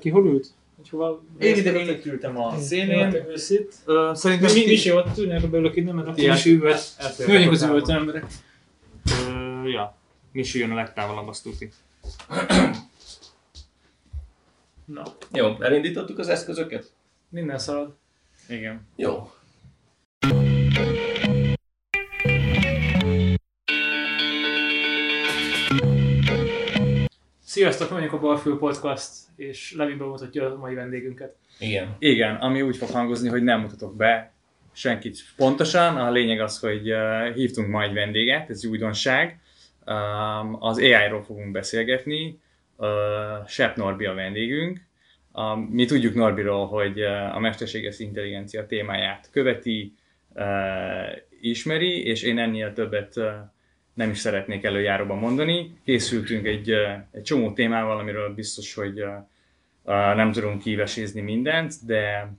Ki hol ült? Hogy hova Én ide én itt ültem a szénén. Te ülsz itt. Ö, Szerintem Mi, mi is ott ülnek a belőlök innen, mert akkor is üvölt. Hölgyünk az üvölt emberek. Ö, Ja. Misi jön a legtávolabb, azt tuti. Na, Jó, elindítottuk az eszközöket? minden szalad. Igen. Jó. Sziasztok, mondjuk a Balfül Podcast, és Levi bemutatja a mai vendégünket. Igen. Igen, ami úgy fog hangozni, hogy nem mutatok be senkit pontosan. A lényeg az, hogy uh, hívtunk ma egy vendéget, ez újdonság. Um, az AI-ról fogunk beszélgetni. Uh, Sepp Norbi a vendégünk. Um, mi tudjuk Norbiról, hogy uh, a mesterséges intelligencia témáját követi, ismeri, és én ennél többet nem is szeretnék előjáróban mondani. Készültünk egy, egy csomó témával, amiről biztos, hogy nem tudunk kivesézni mindent, de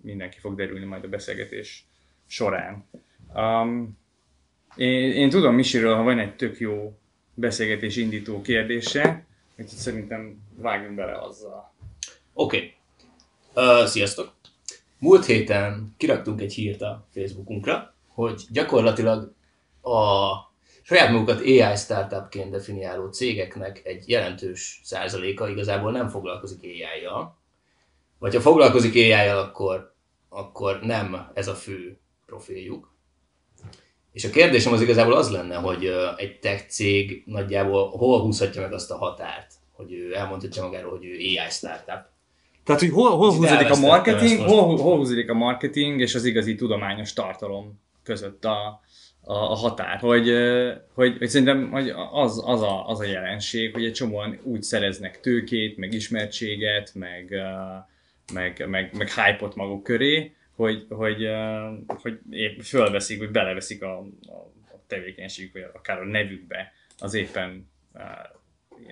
mindenki fog derülni majd a beszélgetés során. Um, én, én tudom Misiről, ha van egy tök jó beszélgetés indító kérdése, úgyhogy szerintem vágjunk bele azzal. Oké. Okay. Uh, sziasztok! Múlt héten kiraktunk egy hírt a Facebookunkra, hogy gyakorlatilag a saját magukat AI startupként definiáló cégeknek egy jelentős százaléka igazából nem foglalkozik AI-jal. Vagy ha foglalkozik AI-jal, akkor, akkor nem ez a fő profiljuk. És a kérdésem az igazából az lenne, hogy egy tech cég nagyjából hol húzhatja meg azt a határt, hogy ő elmondhatja magáról, hogy ő AI startup. Tehát, hogy hol, hol húzódik a marketing, hol, hol húzódik a marketing és az igazi tudományos tartalom között a, a, a határ, hogy, hogy, hogy szerintem hogy az, az, a, az a jelenség, hogy egy csomóan úgy szereznek tőkét, meg ismertséget, meg, meg, meg, meg hype-ot maguk köré, hogy, hogy, hogy épp fölveszik, vagy beleveszik a, a, tevékenységük, vagy akár a nevükbe az éppen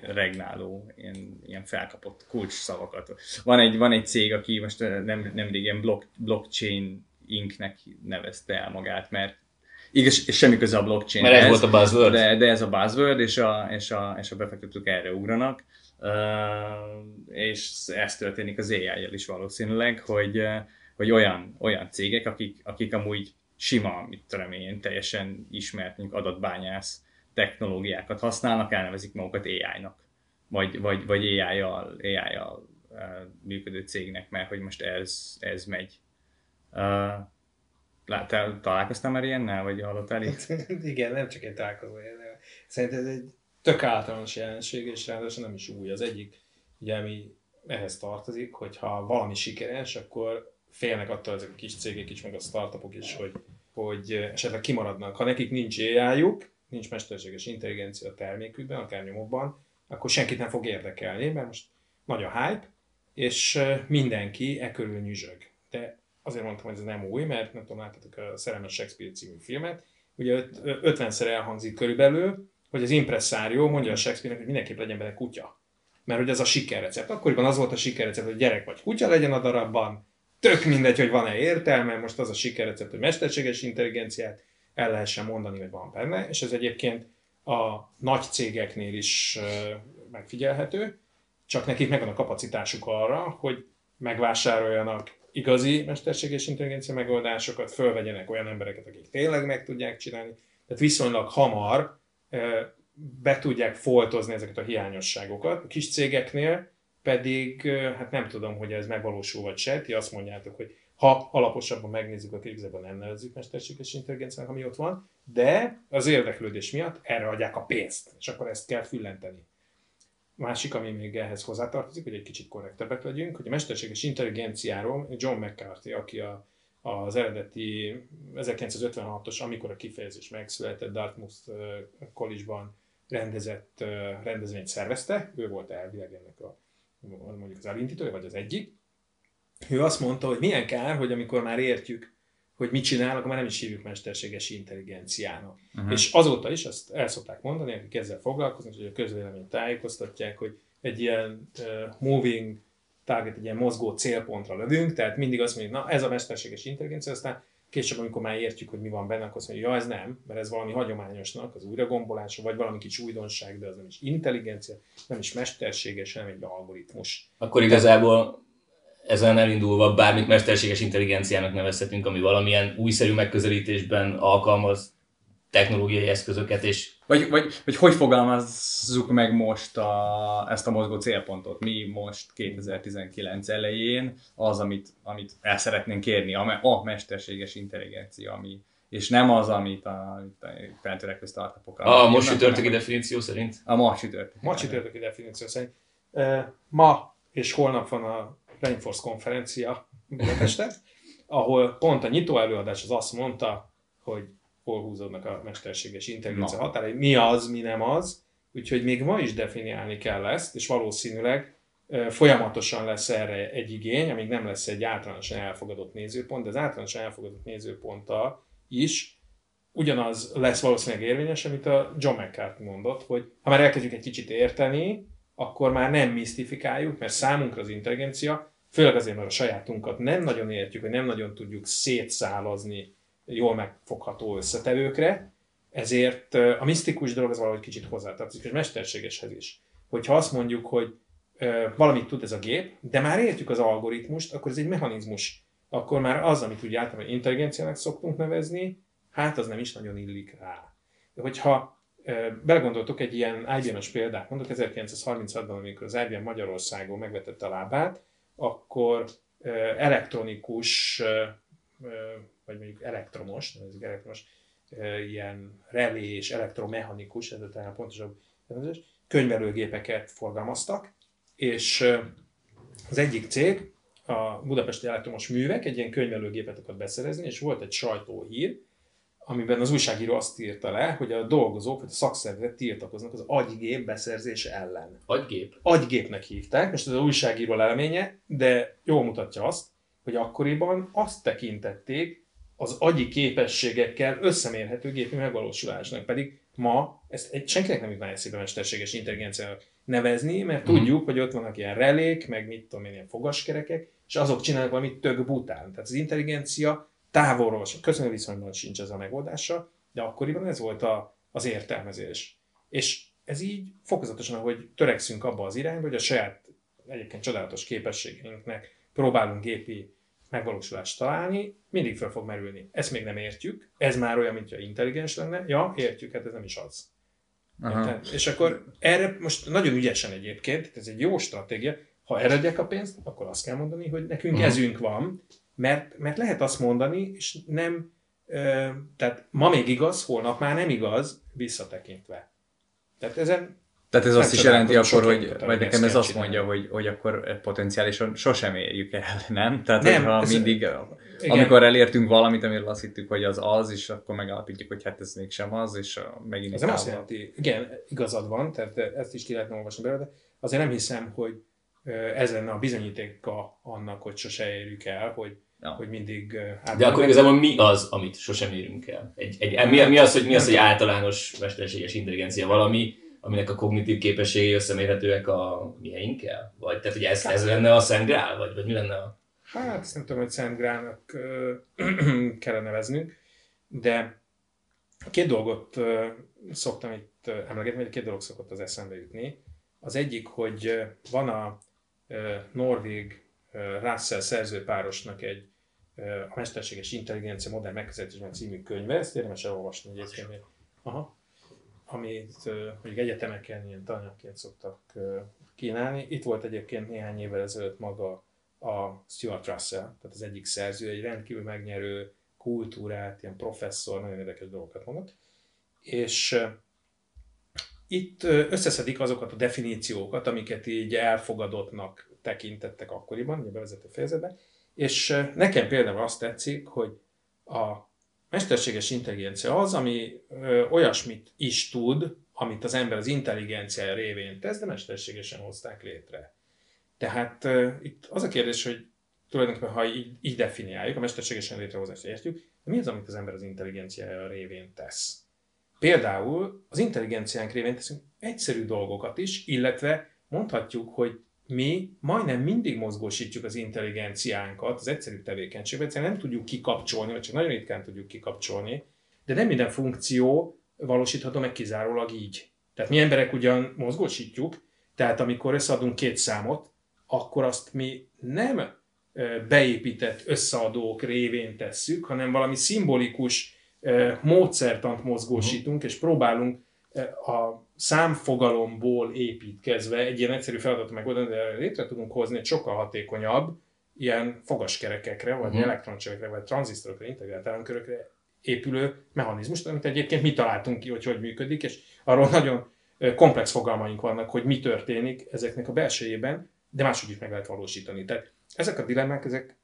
regnáló, ilyen, ilyen felkapott kulcs szavakat. Van egy, van egy cég, aki most nem, nem régen block, blockchain Inc.nek nevezte el magát, mert igaz, és semmi köze a blockchain. Mert ez volt a buzzword. De, de ez a buzzword, és a, és a, és a befektetők erre ugranak. Uh, és ez történik az AI-jel is valószínűleg, hogy, hogy olyan, olyan cégek, akik, akik amúgy sima, mit tudom én, teljesen ismert mondjuk adatbányász technológiákat használnak, elnevezik magukat AI-nak, vagy, vagy, vagy AI-jal, AI-jal uh, működő cégnek, mert hogy most ez, ez megy. Uh, te találkoztál már ilyennel, vagy hallottál itt? Igen, nem csak egy találkozó de Szerintem ez egy tök általános jelenség, és ráadásul nem is új. Az egyik, ugye, ami ehhez tartozik, hogy ha valami sikeres, akkor félnek attól ezek a kis cégek is, meg a startupok is, hogy, hogy esetleg kimaradnak. Ha nekik nincs ai nincs mesterséges intelligencia a termékükben, akár nyomokban, akkor senkit nem fog érdekelni, mert most nagy a hype, és ö, mindenki e körül nyüzsög. De azért mondtam, hogy ez nem új, mert nem tudom, láttatok a Szerelmes Shakespeare című filmet, ugye öt- ö- 50-szer elhangzik körülbelül, hogy az impresszárió mondja a Shakespeare-nek, hogy mindenképp legyen bele kutya. Mert hogy ez a sikerrecept. Akkoriban az volt a sikerrecept, hogy gyerek vagy kutya legyen a darabban, tök mindegy, hogy van-e értelme, most az a sikerrecept, hogy mesterséges intelligenciát el lehessen mondani, hogy van benne, és ez egyébként a nagy cégeknél is megfigyelhető, csak nekik megvan a kapacitásuk arra, hogy megvásároljanak igazi mesterséges intelligencia megoldásokat, fölvegyenek olyan embereket, akik tényleg meg tudják csinálni, tehát viszonylag hamar be tudják foltozni ezeket a hiányosságokat. A kis cégeknél pedig, hát nem tudom, hogy ez megvalósul vagy se, ti azt mondjátok, hogy ha alaposabban megnézzük, akkor igazából nem nevezzük mesterséges intelligenciának, ami ott van, de az érdeklődés miatt erre adják a pénzt, és akkor ezt kell füllenteni. Másik, ami még ehhez hozzátartozik, hogy egy kicsit korrektebbek legyünk, hogy a mesterséges intelligenciáról John McCarthy, aki a, az eredeti 1956-os, amikor a kifejezés megszületett, Dartmouth College-ban rendezett rendezvényt szervezte, ő volt elvileg ennek a mondjuk az elindítója, vagy az egyik. Ő azt mondta, hogy milyen kár, hogy amikor már értjük, hogy mit csinál, akkor már nem is hívjuk mesterséges intelligenciának. Uh-huh. És azóta is ezt el szokták mondani, akik ezzel foglalkoznak, hogy a közvéleményt tájékoztatják, hogy egy ilyen uh, moving target, egy ilyen mozgó célpontra lövünk, tehát mindig azt mondjuk, na ez a mesterséges intelligencia, aztán később, amikor már értjük, hogy mi van benne, akkor azt mondja, ja, ez nem, mert ez valami hagyományosnak, az újragombolás, vagy valami kicsi újdonság, de az nem is intelligencia, nem is mesterséges, nem egy algoritmus. Akkor igazából ezen elindulva bármit mesterséges intelligenciának nevezhetünk, ami valamilyen újszerű megközelítésben alkalmaz technológiai eszközöket, és Vagy, vagy, vagy hogy fogalmazzuk meg most a, ezt a mozgó célpontot? Mi most 2019 elején az, amit, amit el szeretnénk kérni, a, a mesterséges intelligencia, ami, és nem az, amit a, a feltörekvő startupok. a most csütörtöki definíció szerint. A ma csütörtök. Ma csütörtöki definíció szerint. Ma és holnap van a Rainforce konferencia Budapesten, ahol pont a nyitó előadás az azt mondta, hogy hol húzódnak a mesterséges intelligencia Na. határai, mi az, mi nem az, úgyhogy még ma is definiálni kell ezt, és valószínűleg folyamatosan lesz erre egy igény, amíg nem lesz egy általánosan elfogadott nézőpont, de az általánosan elfogadott nézőponttal is ugyanaz lesz valószínűleg érvényes, amit a John McCarthy mondott, hogy ha már elkezdjük egy kicsit érteni, akkor már nem misztifikáljuk, mert számunkra az intelligencia, főleg azért, mert a sajátunkat nem nagyon értjük, vagy nem nagyon tudjuk szétszálazni jól megfogható összetevőkre, ezért a misztikus dolog az valahogy kicsit hozzátartozik, és mesterségeshez is. Hogyha azt mondjuk, hogy valamit tud ez a gép, de már értjük az algoritmust, akkor ez egy mechanizmus. Akkor már az, amit úgy általában intelligenciának szoktunk nevezni, hát az nem is nagyon illik rá. De hogyha belegondoltok egy ilyen IBM-es példát, mondok 1936-ban, amikor az IBM Magyarországon megvetette a lábát, akkor elektronikus, vagy mondjuk elektromos, nevezik elektromos, ö, ilyen relé és elektromechanikus, ez a talán pontosabb könyvelőgépeket forgalmaztak, és az egyik cég, a Budapesti Elektromos Művek egy ilyen könyvelőgépet akart beszerezni, és volt egy sajtóhír, amiben az újságíró azt írta le, hogy a dolgozók, vagy a szakszervezet tiltakoznak az agygép beszerzése ellen. Agygép. Agygépnek hívták, most ez az újságíró leleménye, de jól mutatja azt, hogy akkoriban azt tekintették az agyi képességekkel összemérhető gépi megvalósulásnak, pedig ma ezt egy, senkinek nem jutna eszébe mesterséges intelligenciának nevezni, mert Mhm. tudjuk, hogy ott vannak ilyen relék, meg mit tudom én, ilyen fogaskerekek, és azok csinálnak valamit tök bután. Tehát az intelligencia távolról, köszönő viszonyban sincs ez a megoldása, de akkoriban ez volt a, az értelmezés. És ez így fokozatosan, ahogy törekszünk abba az irányba, hogy a saját egyébként csodálatos képességeinknek próbálunk gépi megvalósulást találni, mindig fel fog merülni. Ezt még nem értjük, ez már olyan, mintha intelligens lenne. Ja, értjük, hát ez nem is az. Aha. És akkor erre most nagyon ügyesen egyébként, ez egy jó stratégia, ha erre adják a pénzt, akkor azt kell mondani, hogy nekünk Mhm. ezünk van, mert, mert lehet azt mondani, és nem, ö, tehát ma még igaz, holnap már nem igaz, visszatekintve. Tehát ezen Tehát ez Nem azt is jelenti akkor, hogy, vagy nekem ez azt mondja, hogy, hogy akkor potenciálisan sosem érjük el, nem? Tehát Nem, nem, ha ez- mindig, igen. amikor elértünk valamit, amiről azt hittük, hogy az az, és akkor megállapítjuk, hogy hát ez mégsem az, és megint Ez nem azt jelenti, igen, igazad van, tehát ezt is ki lehetne olvasni belőle, de azért nem hiszem, hogy ez lenne a bizonyítéka annak, hogy sose érjük el, hogy, Ja. hogy mindig ö, De akkor igazából mi az, amit sosem érünk el? Egy, egy, mi, mi, az, hogy mi az, hogy általános mesterséges intelligencia valami, aminek a kognitív képességei összemérhetőek a mieinkkel? Vagy tehát, hogy ez, ez lenne a Szent Grál? Vagy, vagy mi lenne a... Hát, nem tudom, hogy Szent Grálnak kellene neveznünk, de két dolgot ö, szoktam itt emlegetni, vagy két dolog szokott az eszembe jutni. Az egyik, hogy van a norvég Russell szerzőpárosnak egy a mesterséges intelligencia modern megközelítésben című könyve, ezt érdemes elolvasni egyébként. Aha. Amit mondjuk egyetemeken ilyen tananyagként szoktak kínálni. Itt volt egyébként néhány évvel ezelőtt maga a Stuart Russell, tehát az egyik szerző, egy rendkívül megnyerő kultúrát, ilyen professzor, nagyon érdekes dolgokat mondott. És itt összeszedik azokat a definíciókat, amiket így elfogadottnak tekintettek akkoriban, a bevezető fejezetben, és nekem például azt tetszik, hogy a mesterséges intelligencia az, ami olyasmit is tud, amit az ember az intelligenciája révén tesz, de mesterségesen hozták létre. Tehát itt az a kérdés, hogy tulajdonképpen, ha így, így definiáljuk, a mesterségesen létrehozást értjük, mi az, amit az ember az intelligenciája révén tesz? Például az intelligenciánk révén teszünk egyszerű dolgokat is, illetve mondhatjuk, hogy mi majdnem mindig mozgósítjuk az intelligenciánkat az egyszerű tevékenységben, egyszerűen nem tudjuk kikapcsolni, vagy csak nagyon ritkán tudjuk kikapcsolni, de nem minden funkció valósítható meg kizárólag így. Tehát mi emberek ugyan mozgósítjuk, tehát amikor összeadunk két számot, akkor azt mi nem beépített összeadók révén tesszük, hanem valami szimbolikus módszertant mozgósítunk, és próbálunk a számfogalomból építkezve egy ilyen egyszerű feladatot megoldani, de létre tudunk hozni egy sokkal hatékonyabb ilyen fogaskerekekre, vagy uh-huh. elektroncsövekre, vagy tranzisztorokra, integrált államkörökre épülő mechanizmust, amit egyébként mi találtunk ki, hogy hogy működik, és arról nagyon komplex fogalmaink vannak, hogy mi történik ezeknek a belsejében, de máshogy is meg lehet valósítani. Tehát ezek a dilemmák, ezek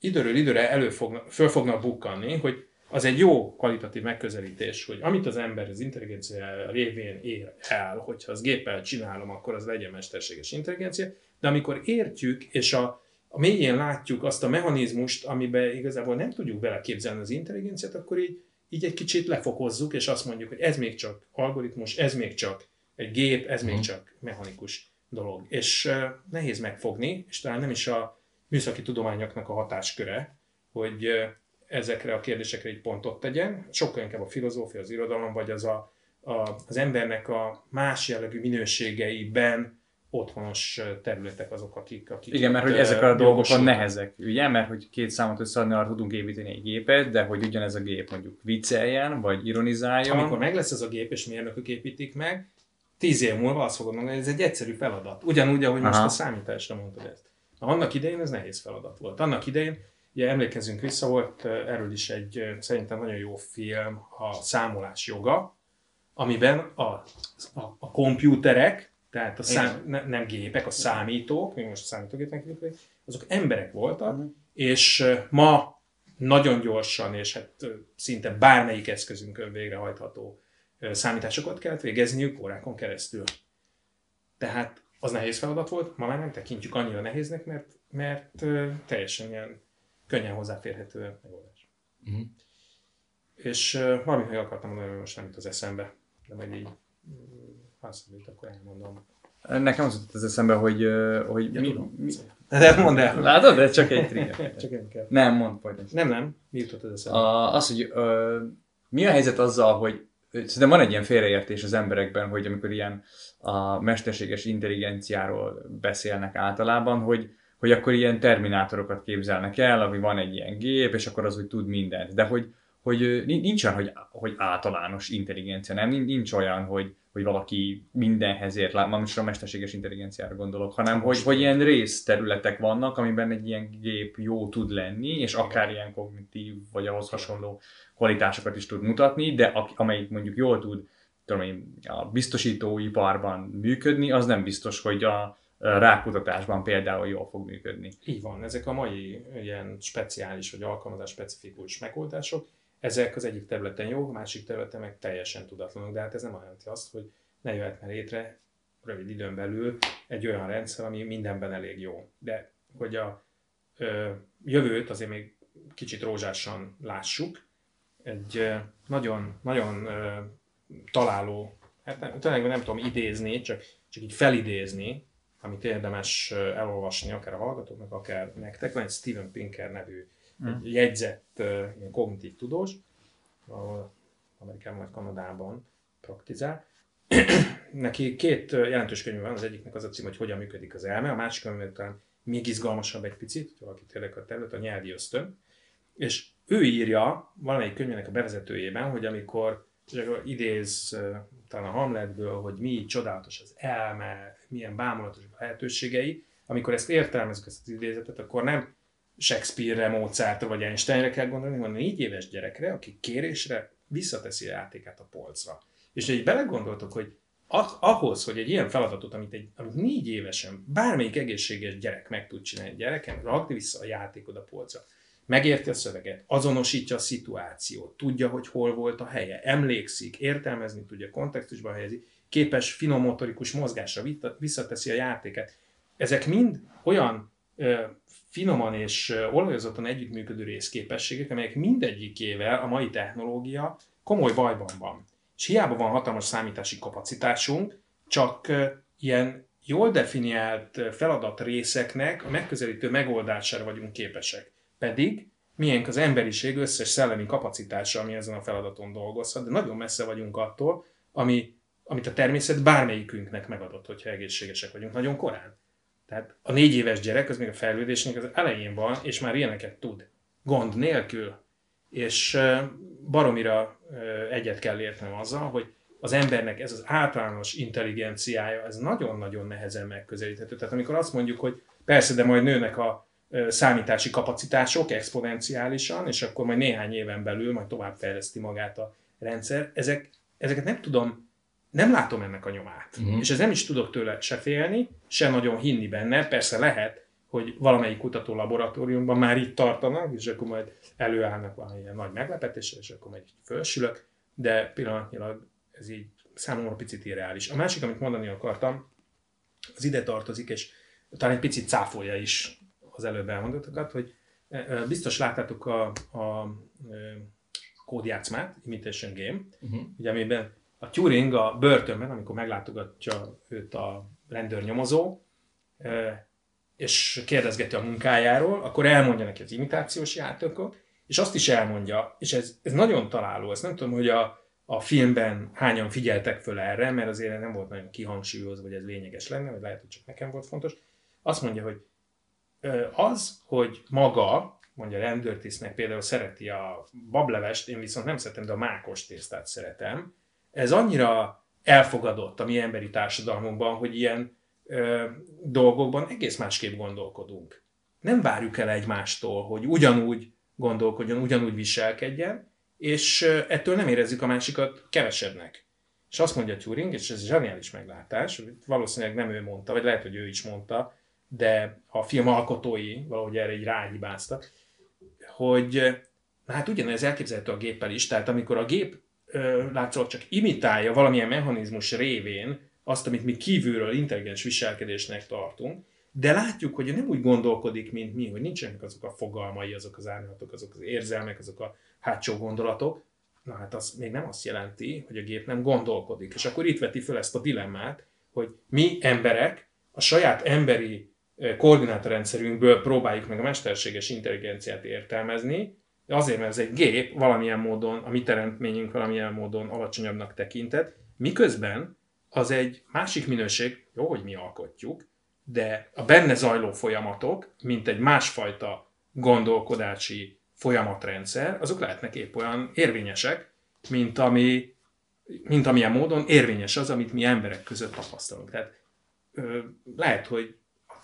időről időre elő fognak, föl fognak bukkanni, hogy az egy jó kvalitatív megközelítés, hogy amit az ember az intelligencia révén ér el, hogyha az géppel csinálom, akkor az legyen mesterséges intelligencia, de amikor értjük, és a, a mélyén látjuk azt a mechanizmust, amiben igazából nem tudjuk beleképzelni az intelligenciát, akkor így, így egy kicsit lefokozzuk, és azt mondjuk, hogy ez még csak algoritmus, ez még csak egy gép, ez még mhm. csak mechanikus dolog. És uh, nehéz megfogni, és talán nem is a műszaki tudományoknak a hatásköre, hogy uh, ezekre a kérdésekre egy pontot tegyen. Sokkal inkább a filozófia, az irodalom, vagy az a, a, az embernek a más jellegű minőségeiben otthonos területek azok, akik... akik Igen, mert hogy ezek a dolgok a nehezek, ugye? Mert hogy két számot összeadni, arra tudunk építeni egy gépet, de hogy ugyanez a gép mondjuk vicceljen, vagy ironizáljon. Amikor meg lesz ez a gép, és mérnökök építik meg, tíz év múlva azt fogod mondani, hogy ez egy egyszerű feladat. Ugyanúgy, ahogy Aha. most a számításra mondtad ezt. Na, annak idején ez nehéz feladat volt. Annak idején, ugye emlékezzünk vissza, volt erről is egy szerintem nagyon jó film, a Számolás joga, amiben a, a, a kompjúterek, tehát a szám, ne, nem gépek, a számítók, mi most számítógépnek hívjuk, azok emberek voltak, uh-huh. és ma nagyon gyorsan, és hát szinte bármelyik eszközünkön végrehajtható számításokat kellett végezniük órákon keresztül. Tehát az nehéz feladat volt, ma már nem tekintjük annyira nehéznek, mert, mert teljesen ilyen könnyen hozzáférhető megoldás. Uh-huh. És uh, valamit meg akartam mondani, hogy most nem jut az eszembe, de majd így mondjuk, akkor elmondom. Nekem az jutott az eszembe, hogy, hogy ja, mi, tudom. mi... De mondd el. Látod, de csak egy trigger. csak egy kell. Nem, mondd, pont. Nem, nem. Mi jutott az eszembe? A, az, hogy ö, mi a helyzet azzal, hogy Szerintem van egy ilyen félreértés az emberekben, hogy amikor ilyen a mesterséges intelligenciáról beszélnek általában, hogy, hogy akkor ilyen terminátorokat képzelnek el, ami van egy ilyen gép, és akkor az úgy tud mindent. De hogy, hogy nincs olyan, hogy, hogy általános intelligencia, nem? Nincs olyan, hogy, hogy valaki mindenhez ért, már most a mesterséges intelligenciára gondolok, hanem hogy, hogy ilyen részterületek vannak, amiben egy ilyen gép jó tud lenni, és akár ilyen kognitív, vagy ahhoz hasonló kvalitásokat is tud mutatni, de amelyik mondjuk jól tud tudom én, a biztosítóiparban működni, az nem biztos, hogy a rákutatásban például jól fog működni. Így van, ezek a mai ilyen speciális vagy alkalmazás specifikus megoldások, ezek az egyik területen jó, a másik területen meg teljesen tudatlanok, de hát ez nem jelenti azt, hogy ne jöhetne létre rövid időn belül egy olyan rendszer, ami mindenben elég jó. De hogy a ö, jövőt azért még kicsit rózsásan lássuk, egy nagyon, nagyon találó, hát nem, tényleg nem tudom idézni, csak, csak így felidézni, amit érdemes elolvasni, akár a hallgatóknak, akár nektek. Van egy Steven Pinker nevű mm. egy jegyzett ilyen kognitív tudós, ahol Amerikában vagy Kanadában praktizál. Neki két jelentős könyv van, az egyiknek az a cím, hogy hogyan működik az elme, a másik könyv talán még izgalmasabb egy picit, hogy valaki tényleg a terület, a nyelvi ösztön. És ő írja valamelyik könyvének a bevezetőjében, hogy amikor idéz talán a Hamletből, hogy mi csodálatos az elme, milyen bámulatos a lehetőségei, amikor ezt értelmezzük, ezt az idézetet, akkor nem Shakespeare-re, Mozartra vagy Einsteinre kell gondolni, hanem négy éves gyerekre, aki kérésre visszateszi a játékát a polcra. És hogy belegondoltok, hogy ahhoz, hogy egy ilyen feladatot, amit egy amit négy évesen bármelyik egészséges gyerek meg tud csinálni, gyereken, rakd vissza a játékod a polcra megérti a szöveget, azonosítja a szituációt, tudja, hogy hol volt a helye, emlékszik, értelmezni tudja, kontextusban helyezi, képes finom motorikus mozgásra visszateszi a játéket. Ezek mind olyan ö, finoman és olajozottan együttműködő részképességek, amelyek mindegyikével a mai technológia komoly bajban van. És hiába van hatalmas számítási kapacitásunk, csak ö, ilyen jól definiált feladat részeknek a megközelítő megoldására vagyunk képesek. Pedig milyen az emberiség összes szellemi kapacitása, ami ezen a feladaton dolgozhat, de nagyon messze vagyunk attól, ami, amit a természet bármelyikünknek megadott, hogyha egészségesek vagyunk nagyon korán. Tehát a négy éves gyerek, az még a fejlődésnek az elején van, és már ilyeneket tud. Gond nélkül. És baromira egyet kell értenem azzal, hogy az embernek ez az általános intelligenciája, ez nagyon-nagyon nehezen megközelíthető. Tehát amikor azt mondjuk, hogy persze, de majd nőnek a számítási kapacitások exponenciálisan, és akkor majd néhány éven belül majd továbbfejleszti magát a rendszer, ezek, ezeket nem tudom, nem látom ennek a nyomát. Uh-huh. És ez nem is tudok tőle se félni, se nagyon hinni benne. Persze lehet, hogy valamelyik kutató laboratóriumban már itt tartanak, és akkor majd előállnak valamilyen nagy meglepetéssel, és akkor majd fölsülök, de pillanatnyilag ez így számomra picit irreális. A másik, amit mondani akartam, az ide tartozik, és talán egy picit cáfolja is az előbb elmondottakat, hogy biztos láttátok a, a kódjátszmát, Imitation Game, uh-huh. ugye amiben a Turing a börtönben, amikor meglátogatja őt a rendőrnyomozó, és kérdezgeti a munkájáról, akkor elmondja neki az imitációs játékot, és azt is elmondja, és ez, ez nagyon találó, ezt nem tudom, hogy a, a filmben hányan figyeltek föl erre, mert azért nem volt nagyon kihangsúlyozva, hogy ez lényeges lenne, vagy lehet, hogy csak nekem volt fontos. Azt mondja, hogy az, hogy maga, mondja rendőrtisztnek például szereti a bablevest, én viszont nem szeretem, de a mákos tésztát szeretem, ez annyira elfogadott a mi emberi társadalmunkban, hogy ilyen ö, dolgokban egész másképp gondolkodunk. Nem várjuk el egymástól, hogy ugyanúgy gondolkodjon, ugyanúgy viselkedjen, és ettől nem érezzük a másikat kevesebbnek. És azt mondja Turing, és ez zseniális meglátás, valószínűleg nem ő mondta, vagy lehet, hogy ő is mondta, de a film alkotói valahogy erre egy ráhibáztak, hogy hát ugyanez elképzelhető a géppel is, tehát amikor a gép látszólag csak imitálja valamilyen mechanizmus révén azt, amit mi kívülről intelligens viselkedésnek tartunk, de látjuk, hogy nem úgy gondolkodik, mint mi, hogy nincsenek azok a fogalmai, azok az árnyalatok, azok az érzelmek, azok a hátsó gondolatok, na hát az még nem azt jelenti, hogy a gép nem gondolkodik. És akkor itt veti fel ezt a dilemmát, hogy mi emberek a saját emberi koordinátorrendszerünkből próbáljuk meg a mesterséges intelligenciát értelmezni, azért, mert ez egy gép valamilyen módon, a mi teremtményünk valamilyen módon alacsonyabbnak tekintett, miközben az egy másik minőség, jó, hogy mi alkotjuk, de a benne zajló folyamatok, mint egy másfajta gondolkodási folyamatrendszer, azok lehetnek épp olyan érvényesek, mint, ami, mint amilyen módon érvényes az, amit mi emberek között tapasztalunk. Tehát ö, lehet, hogy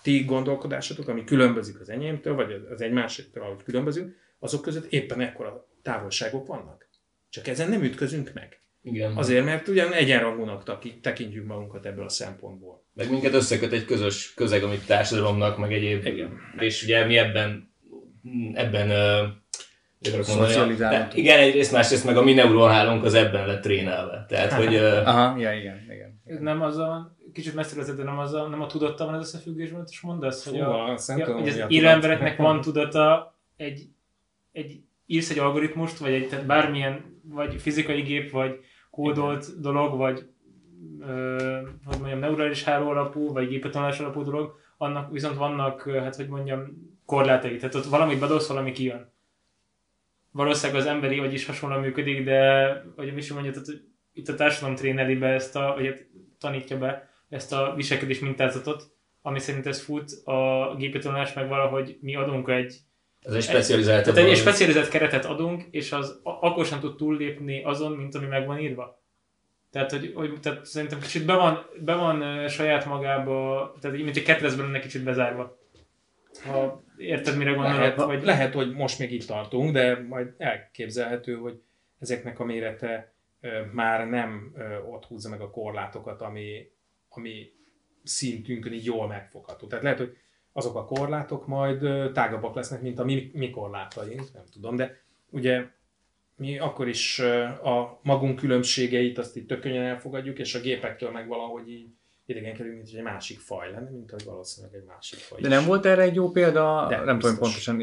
ti gondolkodásatok, ami különbözik az enyémtől, vagy az egymástól, ahogy különbözünk, azok között éppen ekkora távolságok vannak. Csak ezen nem ütközünk meg. Igen. Azért, mert ugyan egyenrangúnak tekintjük magunkat ebből a szempontból. Meg minket összeköt egy közös közeg, amit társadalomnak, meg egyéb. Igen. És ugye mi ebben, ebben Mondani, igen, egyrészt, másrészt meg a mi neuronhálónk az ebben lett trénálva. Tehát, hogy... Aha, ja, igen, igen. Ez nem az a, kicsit messzire de nem, az a, nem a tudattal van az összefüggésben, és mondasz, hogy, a, ja, hogy az élő embereknek van tudata, egy, egy, írsz egy algoritmust, vagy egy, tehát bármilyen, vagy fizikai gép, vagy kódolt igen. dolog, vagy ö, hogy mondjam, neurális háló alapú, vagy gépetanulás alapú dolog, annak viszont vannak, hát hogy mondjam, korlátai. Tehát ott valamit bedolsz, valami kijön valószínűleg az emberi agy is hasonlóan működik, de hogy is mondja, tehát, itt a társadalom tréneli be ezt a, vagy hát tanítja be ezt a viselkedés mintázatot, ami szerint ez fut, a gépetanulás meg valahogy mi adunk egy ez egy specializált. Tehát egy specializált keretet adunk, és az akkor sem tud túllépni azon, mint ami meg van írva. Tehát, hogy, hogy tehát szerintem kicsit be van, be van saját magába, tehát mint egy ketrezben lenne kicsit bezárva. Ha érted, mire gondolok? Lehet, vagy... lehet, hogy most még itt tartunk, de majd elképzelhető, hogy ezeknek a mérete már nem ott húzza meg a korlátokat, ami, ami szintünkön így jól megfogható. Tehát lehet, hogy azok a korlátok majd tágabbak lesznek, mint a mi, mi korlátaink, nem tudom, de ugye mi akkor is a magunk különbségeit azt itt tökönnyen elfogadjuk, és a gépektől meg valahogy így idegenkedünk, mint hogy egy másik faj lenne, mint hogy valószínűleg egy másik faj De nem volt erre egy jó példa, De, nem tudom pontosan,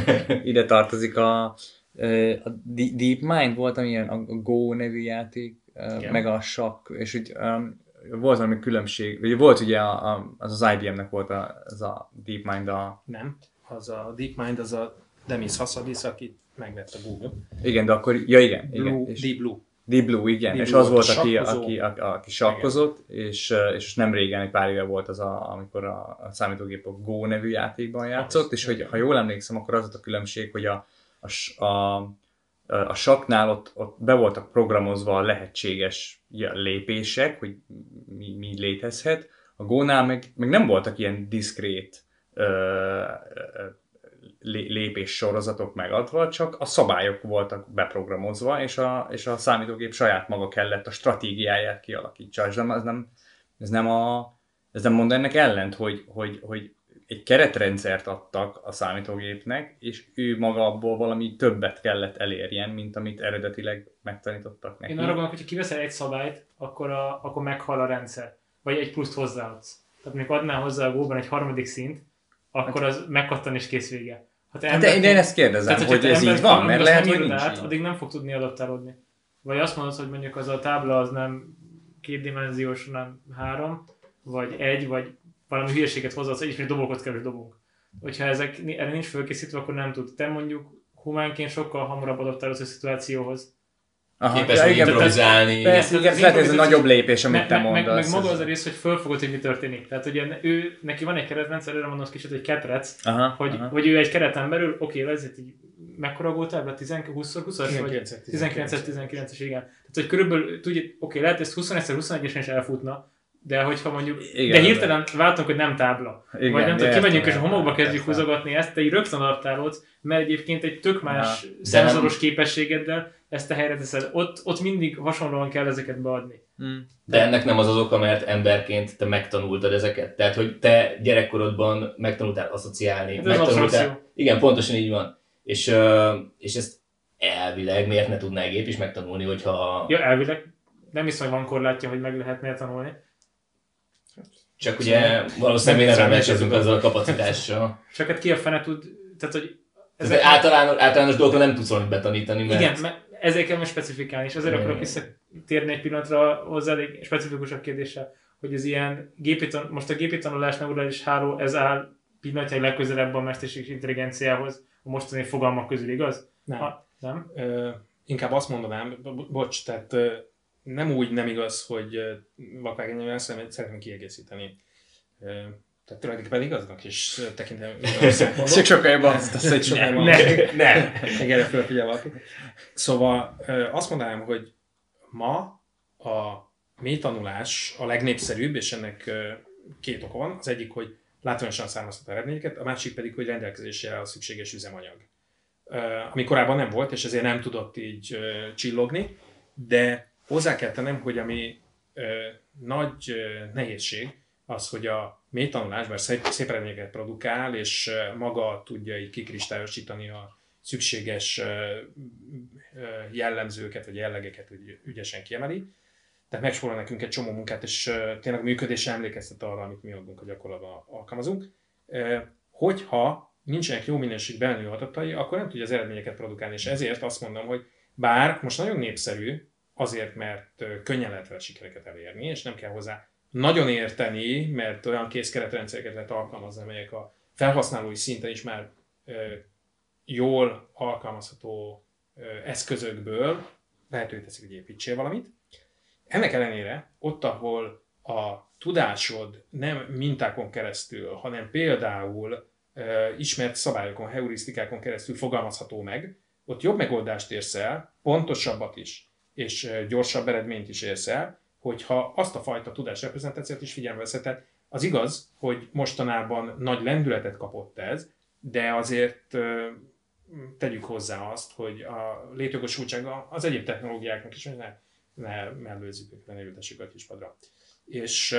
ide tartozik a, a Deep Mind volt, amilyen a Go nevű játék, Igen. meg a Sakk, és úgy um, volt valami különbség, vagy volt ugye a, a, az az IBM-nek volt a, az a DeepMind a... Nem, az a DeepMind az a Demis Hassabis, aki megvette Google. Igen, de akkor, ja igen. Blue, igen és Deep Blue. Deep Blue, igen, Deep és Blue az volt, aki, aki, aki, aki sakkozott, és, és nem régen, egy pár éve volt az, a, amikor a, a számítógép a Go nevű játékban játszott, és hogy ha jól emlékszem, akkor az volt a különbség, hogy a, a, a, a saknál ott, ott be voltak programozva a lehetséges lépések, hogy mi, mi létezhet, a Go-nál meg, meg nem voltak ilyen diszkrét lépés sorozatok megadva, csak a szabályok voltak beprogramozva, és a, és a számítógép saját maga kellett a stratégiáját kialakítsa. És nem, ez, nem, ez, nem a, ez nem mond ennek ellent, hogy, hogy, hogy egy keretrendszert adtak a számítógépnek, és ő maga abból valami többet kellett elérjen, mint amit eredetileg megtanítottak neki. Én arra gondolok, hogy ha kiveszel egy szabályt, akkor, a, akkor meghal a rendszer. Vagy egy pluszt hozzáadsz. Tehát még adnál hozzá a góban egy harmadik szint, akkor hát- az megkattan és kész vége. Hát, hát de, de én ezt kérdezem, tehát, hogy ez így van, mert lehet, hogy nincs át, addig nem fog tudni adaptálódni. Vagy azt mondod, hogy mondjuk az a tábla az nem kétdimenziós, hanem három, vagy egy, vagy valami hülyeséget hozzáadsz, és még dobokat kell, dobunk. Hogyha ezek erre nincs fölkészítve, akkor nem tud. Te mondjuk humánként sokkal hamarabb adaptálódsz a szituációhoz. Aha, képes ja, igen, improvizálni. Persze, igen, lehet, ez a nagyobb lépés, amit me, te mondasz. Meg, meg maga az a rész, hogy fölfogod, hogy mi történik. Tehát ugye ő, neki van egy keretrendszer, erre mondom kicsit, hogy ketrec, aha, hogy, aha. hogy ő egy kereten belül, oké, okay, ez így mekkora voltál, 20-20-as? 19 19 es igen. Tehát, hogy körülbelül tudja, oké, okay, lehet ezt 21-21-esen is elfutna, de hogyha mondjuk, igen, de hirtelen de... váltunk, hogy nem tábla. Igen, vagy nem tudom, kimegyünk és a homokba kezdjük húzogatni ezt, te így rögtön adaptálódsz, mert egyébként egy tök más ja, szenzoros nem... képességeddel ezt a helyre teszed. Ott, ott mindig hasonlóan kell ezeket beadni. Hmm. De ennek nem az az oka, mert emberként te megtanultad ezeket. Tehát, hogy te gyerekkorodban megtanultál asszociálni. Hát ez megtanultál... Igen, pontosan így van. És, és ezt elvileg miért ne tudná egy gép is megtanulni, hogyha... Ja, elvileg. Nem hiszem, hogy van korlátja, hogy meg lehet tanulni. Csak ugye valószínűleg nem rendelkezünk azzal a kapacitással. Csak hát ki a fene tud, tehát hogy... Ezek általános, általános dolgokra nem tudsz valamit betanítani, mert... Igen, mert ezért kell most specifikálni, és azért mm. akarok visszatérni egy pillanatra hozzá egy specifikusabb kérdéssel, hogy az ilyen gépi tan- most a gépi tanulás neurális háló, ez áll pillanatnyilag legközelebb a mesterséges intelligenciához a mostani fogalmak közül, igaz? Nem. Ha, nem? Ö, inkább azt mondanám, bocs, tehát nem úgy nem igaz, hogy vakvágányomás, hanem szeretném kiegészíteni. Tehát tulajdonképpen igaznak is tekintem Csak sokkal jobban azt hogy sokkal jobban. Ne, ne. Erre felfigyel valaki. Szóval azt mondanám, hogy ma a mély tanulás a legnépszerűbb, és ennek két oka van. Az egyik, hogy látványosan származtat eredményeket, a másik pedig, hogy rendelkezésre a szükséges üzemanyag. Ami korábban nem volt, és ezért nem tudott így csillogni, de Hozzá kell tennem, hogy ami ö, nagy ö, nehézség, az, hogy a mély tanulás, szép, szép eredményeket produkál, és maga tudja így kikristályosítani a szükséges jellemzőket, vagy jellegeket, hogy ügyesen kiemeli. Tehát megspórol nekünk egy csomó munkát, és tényleg a működésre emlékeztet arra, amit mi magunk a gyakorlatban alkalmazunk. Hogyha nincsenek jó minőség belnő adatai, akkor nem tudja az eredményeket produkálni, és ezért azt mondom, hogy bár most nagyon népszerű azért, mert könnyen lehet vele sikereket elérni, és nem kell hozzá nagyon érteni, mert olyan készkeretrendszereket lehet alkalmazni, amelyek a felhasználói szinten is már jól alkalmazható eszközökből lehetővé teszik, hogy építsél valamit. Ennek ellenére ott, ahol a tudásod nem mintákon keresztül, hanem például ismert szabályokon, heurisztikákon keresztül fogalmazható meg, ott jobb megoldást érsz el, pontosabbat is, és gyorsabb eredményt is érsz el, hogyha azt a fajta tudásreprezentációt is figyelme veszed. Az igaz, hogy mostanában nagy lendületet kapott ez, de azért tegyük hozzá azt, hogy a létjogosultsága az egyéb technológiáknak is, hogy ne, ne mellőzzük őket, ne ültessük a kispadra. És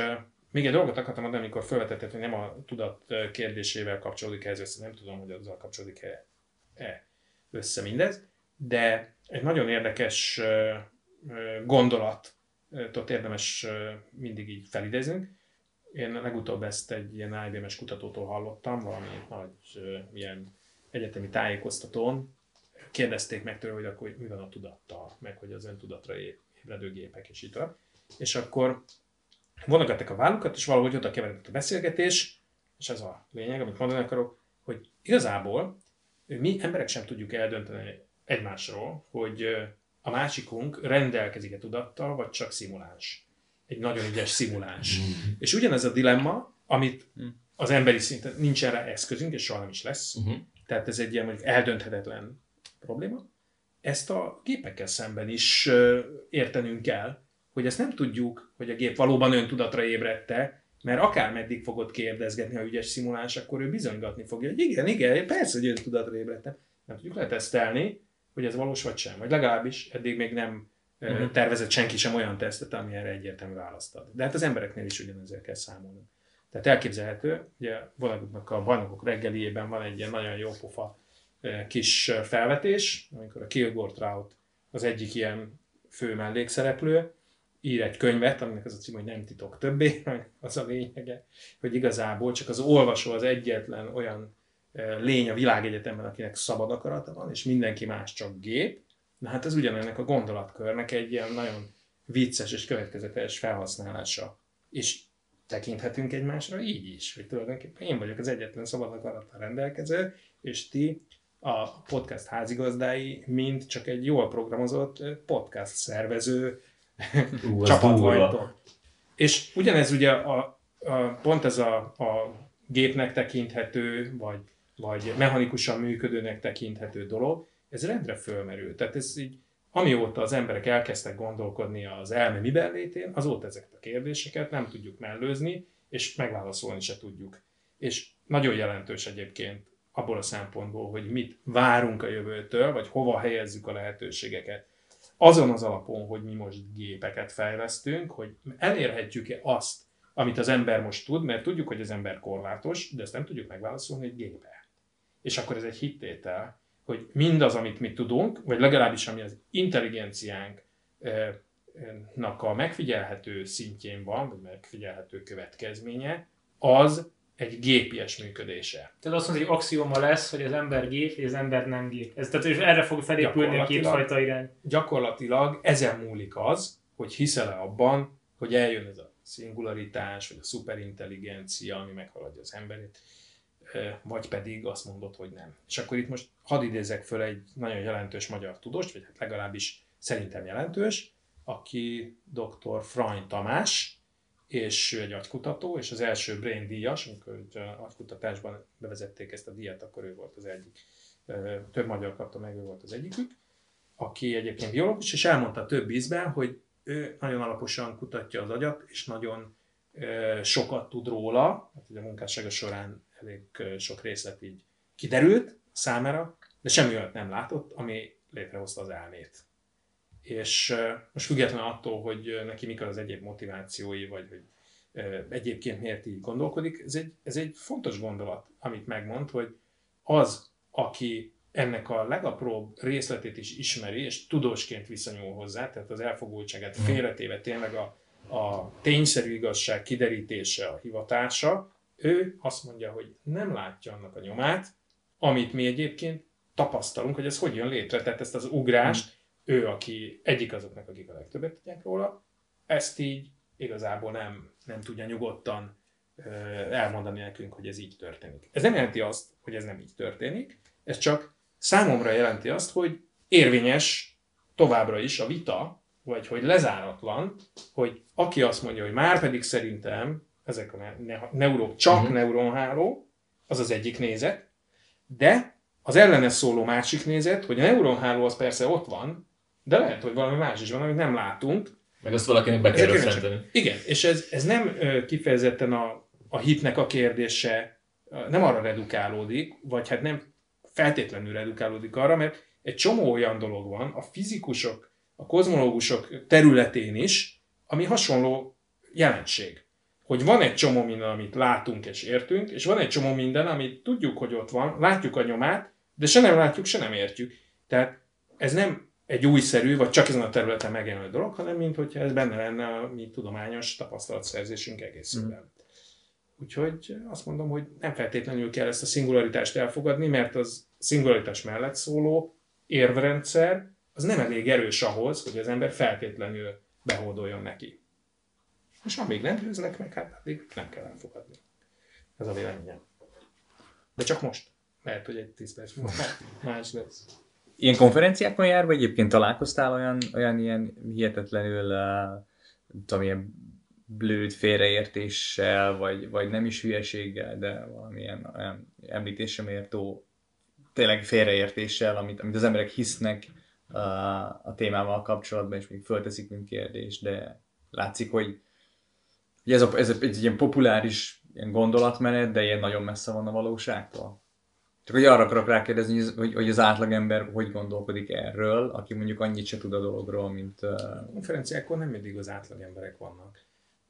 még egy dolgot akartam mondani, amikor felvetetted, hogy nem a tudat kérdésével kapcsolódik ez össze, nem tudom, hogy azzal kapcsolódik-e össze mindez, de egy nagyon érdekes gondolatot érdemes mindig így felidéznünk. Én legutóbb ezt egy ilyen IBM-es kutatótól hallottam, valami nagy ilyen egyetemi tájékoztatón. Kérdezték meg tőle, hogy akkor mi van a tudattal, meg hogy az öntudatra ébredő gépek, és így. És akkor vonogatták a vállukat, és valahogy oda keveredett a beszélgetés, és ez a lényeg, amit mondani akarok, hogy igazából mi emberek sem tudjuk eldönteni egymásról, hogy a másikunk rendelkezik-e tudattal, vagy csak szimuláns. Egy nagyon ügyes szimuláns. Mm. és ugyanez a dilemma, amit mm. az emberi szinten nincs erre eszközünk, és soha nem is lesz, uh-huh. tehát ez egy ilyen mondjuk eldönthetetlen probléma, ezt a gépekkel szemben is értenünk kell, hogy ezt nem tudjuk, hogy a gép valóban öntudatra ébredte, mert akár meddig fogod kérdezgetni, ha ügyes szimuláns, akkor ő bizonygatni fogja, hogy igen, igen, persze, hogy öntudatra ébredtem. Nem tudjuk letesztelni, hogy ez valós vagy sem. Vagy legalábbis eddig még nem uh-huh. tervezett senki sem olyan tesztet, ami erre egyértelmű választ ad. De hát az embereknél is ugyanezzel kell számolni. Tehát elképzelhető, ugye valakiknek a bajnokok reggeliében van egy ilyen nagyon jó pofa kis felvetés, amikor a Kilgore Trout az egyik ilyen fő mellékszereplő, ír egy könyvet, aminek az a cím, hogy nem titok többé, az a lényege, hogy igazából csak az olvasó az egyetlen olyan lény a világegyetemben, akinek szabad akarata van, és mindenki más csak gép. Na hát ez ugyanennek a gondolatkörnek egy ilyen nagyon vicces és következetes felhasználása. És tekinthetünk egymásra így is, hogy tulajdonképpen én vagyok az egyetlen szabad akarattal rendelkező, és ti a podcast házigazdái, mint csak egy jól programozott podcast szervező csapat vagytok. És ugyanez ugye a, a, pont ez a, a gépnek tekinthető, vagy, vagy mechanikusan működőnek tekinthető dolog, ez rendre fölmerül. Tehát ez így, amióta az emberek elkezdtek gondolkodni az elme miben létén, azóta ezeket a kérdéseket nem tudjuk mellőzni, és megválaszolni se tudjuk. És nagyon jelentős egyébként abból a szempontból, hogy mit várunk a jövőtől, vagy hova helyezzük a lehetőségeket. Azon az alapon, hogy mi most gépeket fejlesztünk, hogy elérhetjük-e azt, amit az ember most tud, mert tudjuk, hogy az ember korlátos, de ezt nem tudjuk megválaszolni egy gépe. És akkor ez egy hittétel, hogy mindaz, amit mi tudunk, vagy legalábbis ami az intelligenciánknak a megfigyelhető szintjén van, vagy megfigyelhető következménye, az egy gépies működése. Tehát azt mondja, hogy axioma lesz, hogy az ember gép, és az ember nem gép. Ez, tehát és erre fog felépülni a kétfajta irány. Gyakorlatilag ezen múlik az, hogy hiszel-e abban, hogy eljön ez a szingularitás, vagy a szuperintelligencia, ami meghaladja az emberét, vagy pedig azt mondod, hogy nem. És akkor itt most hadd idézek föl egy nagyon jelentős magyar tudóst, vagy hát legalábbis szerintem jelentős, aki dr. Frany Tamás, és ő egy agykutató, és az első Brain díjas, amikor agykutatásban bevezették ezt a díjat, akkor ő volt az egyik. Több magyar kapta meg, ő volt az egyikük, aki egyébként biológus, és elmondta több ízben, hogy ő nagyon alaposan kutatja az agyat, és nagyon sokat tud róla, hát ugye a munkássága során elég sok részlet így kiderült számára, de semmi olyat nem látott, ami létrehozta az elmét és most független attól, hogy neki mik az egyéb motivációi, vagy hogy egyébként miért így gondolkodik, ez egy, ez egy fontos gondolat, amit megmond, hogy az, aki ennek a legapróbb részletét is ismeri, és tudósként viszonyul hozzá, tehát az elfogultságát mm. félretéve tényleg a, a tényszerű igazság kiderítése, a hivatása, ő azt mondja, hogy nem látja annak a nyomát, amit mi egyébként tapasztalunk, hogy ez hogy jön létre. Tehát ezt az ugrást ő, aki egyik azoknak, akik a legtöbbet tudják róla, ezt így igazából nem, nem tudja nyugodtan elmondani nekünk, hogy ez így történik. Ez nem jelenti azt, hogy ez nem így történik, ez csak számomra jelenti azt, hogy érvényes továbbra is a vita, vagy hogy lezáratlan, hogy aki azt mondja, hogy már pedig szerintem ezek a ne- neuró, csak uh-huh. neuronháló, az az egyik nézet, de az ellene szóló másik nézet, hogy a neuronháló az persze ott van, de lehet, hogy valami más is van, amit nem látunk. Meg azt valakinek be kell. Igen, és ez, ez nem kifejezetten a, a hitnek a kérdése, nem arra redukálódik, vagy hát nem feltétlenül redukálódik arra, mert egy csomó olyan dolog van a fizikusok, a kozmológusok területén is, ami hasonló jelenség. Hogy van egy csomó minden, amit látunk és értünk, és van egy csomó minden, amit tudjuk, hogy ott van, látjuk a nyomát, de se nem látjuk, se nem értjük. Tehát ez nem egy újszerű, vagy csak ezen a területen megjelenő dolog, hanem mint hogyha ez benne lenne a mi tudományos tapasztalatszerzésünk egészében. Mm. Úgyhogy azt mondom, hogy nem feltétlenül kell ezt a szingularitást elfogadni, mert az szingularitás mellett szóló érvrendszer az nem elég erős ahhoz, hogy az ember feltétlenül behódoljon neki. És amíg nem győznek meg, hát addig nem kell elfogadni. Ez a véleményem. De csak most. Lehet, hogy egy 10 perc más lesz. Ilyen konferenciákon jár, vagy egyébként találkoztál olyan, olyan ilyen hihetetlenül, uh, tudom, ilyen blőd félreértéssel, vagy, vagy nem is hülyeséggel, de valamilyen olyan említésre méltó tényleg félreértéssel, amit, amit az emberek hisznek uh, a témával kapcsolatban, és még fölteszik, mint kérdés, de látszik, hogy, hogy ez, a, ez egy ilyen populáris ilyen gondolatmenet, de ilyen nagyon messze van a valóságtól. Csak hogy arra akarok rákérdezni, hogy, hogy az átlagember hogy gondolkodik erről, aki mondjuk annyit se tud a dologról, mint... Uh... Konferenciákon nem mindig az átlagemberek vannak.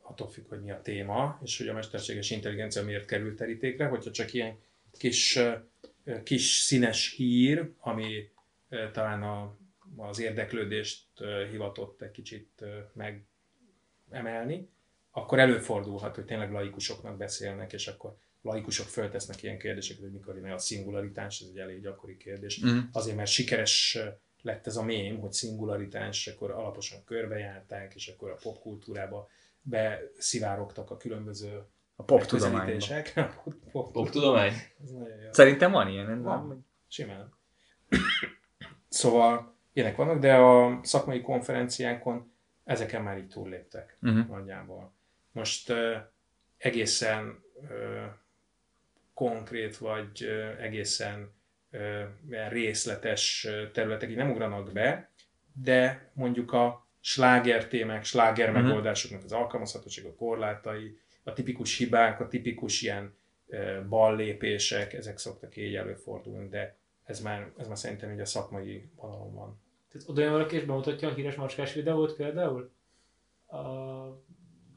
Attól függ, hogy mi a téma, és hogy a mesterséges intelligencia miért került terítékre, hogyha csak ilyen kis, kis színes hír, ami talán a, az érdeklődést hivatott egy kicsit megemelni, akkor előfordulhat, hogy tényleg laikusoknak beszélnek, és akkor laikusok föltesznek ilyen kérdéseket, hogy mikor jön a szingularitás, ez egy elég gyakori kérdés. Mm. Azért, mert sikeres lett ez a mém, hogy szingularitás, akkor alaposan körbejárták, és akkor a popkultúrába beszivárogtak a különböző a pop tudomány. pop, pop tudomány? Szerintem van ilyen, nem? Van, simán. szóval ilyenek vannak, de a szakmai konferenciánkon ezeken már így túlléptek uh-huh. nagyjából. Most egészen konkrét vagy egészen részletes területek így nem ugranak be, de mondjuk a sláger témák, sláger uh-huh. megoldásoknak az alkalmazhatóság, a korlátai, a tipikus hibák, a tipikus ilyen ballépések, ezek szoktak így előfordulni, de ez már, ez már szerintem így a szakmai vonalon van. Tehát oda jön valaki és bemutatja a híres macskás videót például? A...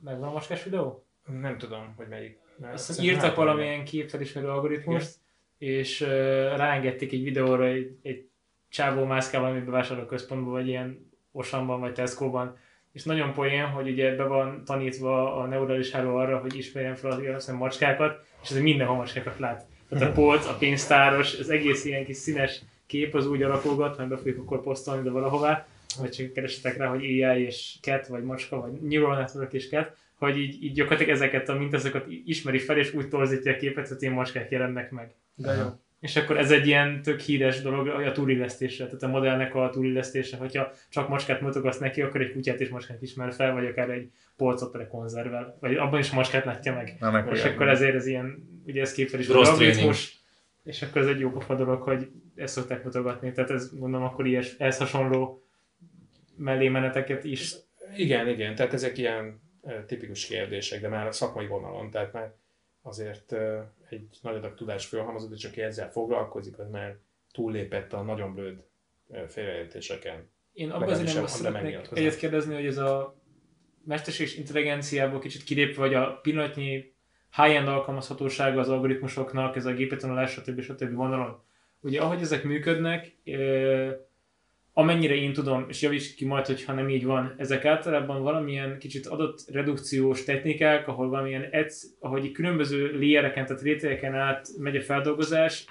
Megvan a macskás videó? Nem tudom, hogy melyik. Azt írtak valamilyen képfelismerő algoritmust, Igen. és uh, ráengedték egy videóra egy, egy csávó mászkával, ami bevásárlóközpontban, vagy ilyen Osanban, vagy Tesco-ban, és nagyon poén, hogy ugye be van tanítva a neurális háló arra, hogy ismerjen fel ilyen macskákat, és ez mindenhol macskákat lát. Tehát a polc, a pénztáros, az egész ilyen kis színes kép az úgy alakulgat, hogy be fogjuk akkor posztolni de valahová, vagy csak keresetek rá, hogy AI és cat, vagy macska, vagy neural network és cat, hogy így, így gyakorlatilag ezeket a mintázakat ismeri fel, és úgy torzítja a képet, hogy ilyen macskák jelennek meg. De jó. És akkor ez egy ilyen tök híres dolog a túlillesztésre, tehát a modellnek a túlillesztése, hogyha csak macskát mutogatsz neki, akkor egy kutyát és macskát ismer fel, vagy akár egy polcot rekonzervel, vagy abban is macskát látja meg. Na, és akkor ezért ez ilyen, ugye ez képvel is Rossz algoritmus, és akkor ez egy jó pofa dolog, hogy ezt szokták mutogatni, tehát ez gondolom akkor ilyes, ehhez hasonló mellémeneteket is. Igen, igen, tehát ezek ilyen tipikus kérdések, de már a szakmai vonalon, tehát már azért egy nagy adag tudás fölhalmozódik, csak ezzel foglalkozik, az már túllépett a nagyon blöd félreértéseken. Én abban azért nem szeretnék egyet kérdezni, hogy ez a mesterséges intelligenciából kicsit kilépve, vagy a pillanatnyi high-end alkalmazhatósága az algoritmusoknak, ez a gépetanulás, stb. stb. vonalon. Ugye ahogy ezek működnek, amennyire én tudom, és javíts ki majd, hogyha nem így van, ezek általában valamilyen kicsit adott redukciós technikák, ahol valamilyen, edz, ahogy különböző layereken, tehát rétegeken át megy a feldolgozás,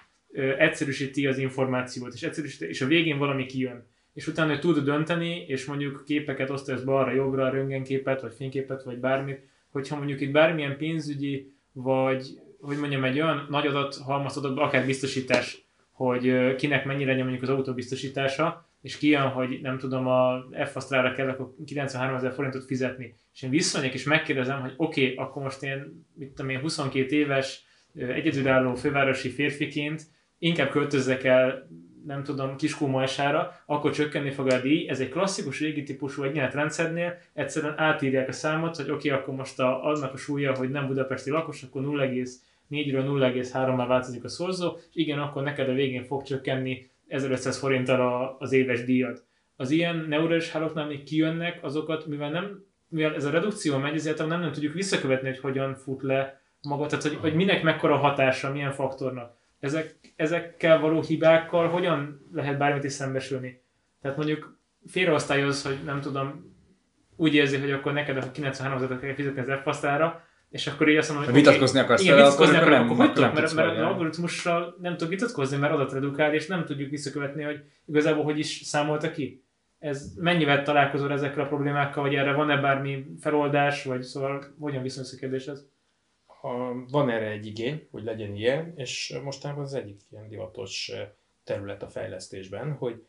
egyszerűsíti az információt, és, egyszerűsíti, és a végén valami kijön. És utána tud dönteni, és mondjuk képeket osztasz balra, jobbra, röntgenképet, vagy fényképet, vagy bármit, hogyha mondjuk itt bármilyen pénzügyi, vagy hogy mondjam, egy olyan nagy adat halmazhatott, akár biztosítás, hogy kinek mennyire mondjuk az autóbiztosítása, és kijön, hogy nem tudom, a f asztrára kell akkor 93 ezer forintot fizetni, és én visszamegyek és megkérdezem, hogy oké, okay, akkor most én, mit tudom én, 22 éves, egyedülálló fővárosi férfiként inkább költözzek el, nem tudom, Kiskómajsára, akkor csökkenni fog a díj. Ez egy klasszikus régi típusú rendszernél egyszerűen átírják a számot, hogy oké, okay, akkor most a, annak a súlya, hogy nem budapesti lakos, akkor 0,4-ről 0,3-mal változik a szorzó, és igen, akkor neked a végén fog csökkenni 1500 forinttal az éves díjat. Az ilyen neurális hálóknál még kijönnek azokat, mivel, nem, mivel ez a redukció megy, ezért nem, nem tudjuk visszakövetni, hogy hogyan fut le maga, tehát hogy, hogy minek mekkora hatása, milyen faktornak. Ezek, ezekkel való hibákkal hogyan lehet bármit is szembesülni? Tehát mondjuk félreosztályoz, hogy nem tudom, úgy érzi, hogy akkor neked a 93 ezer kell fizetni az f és akkor így azt mondom, hogy vitatkozni akarsz igen, vitatkozni akkor, nem, akkor hogy tudok, mert, mert az algoritmussal nem tudok vitatkozni, mert adatredukál, és nem tudjuk visszakövetni, hogy igazából hogy is számolta ki. ez mennyivel találkozol ezekkel a problémákkal, vagy erre van-e bármi feloldás, vagy szóval hogyan viszonyulsz a kérdéshez? Ha van erre egy igény, hogy legyen ilyen, és mostanában az egyik ilyen divatos terület a fejlesztésben, hogy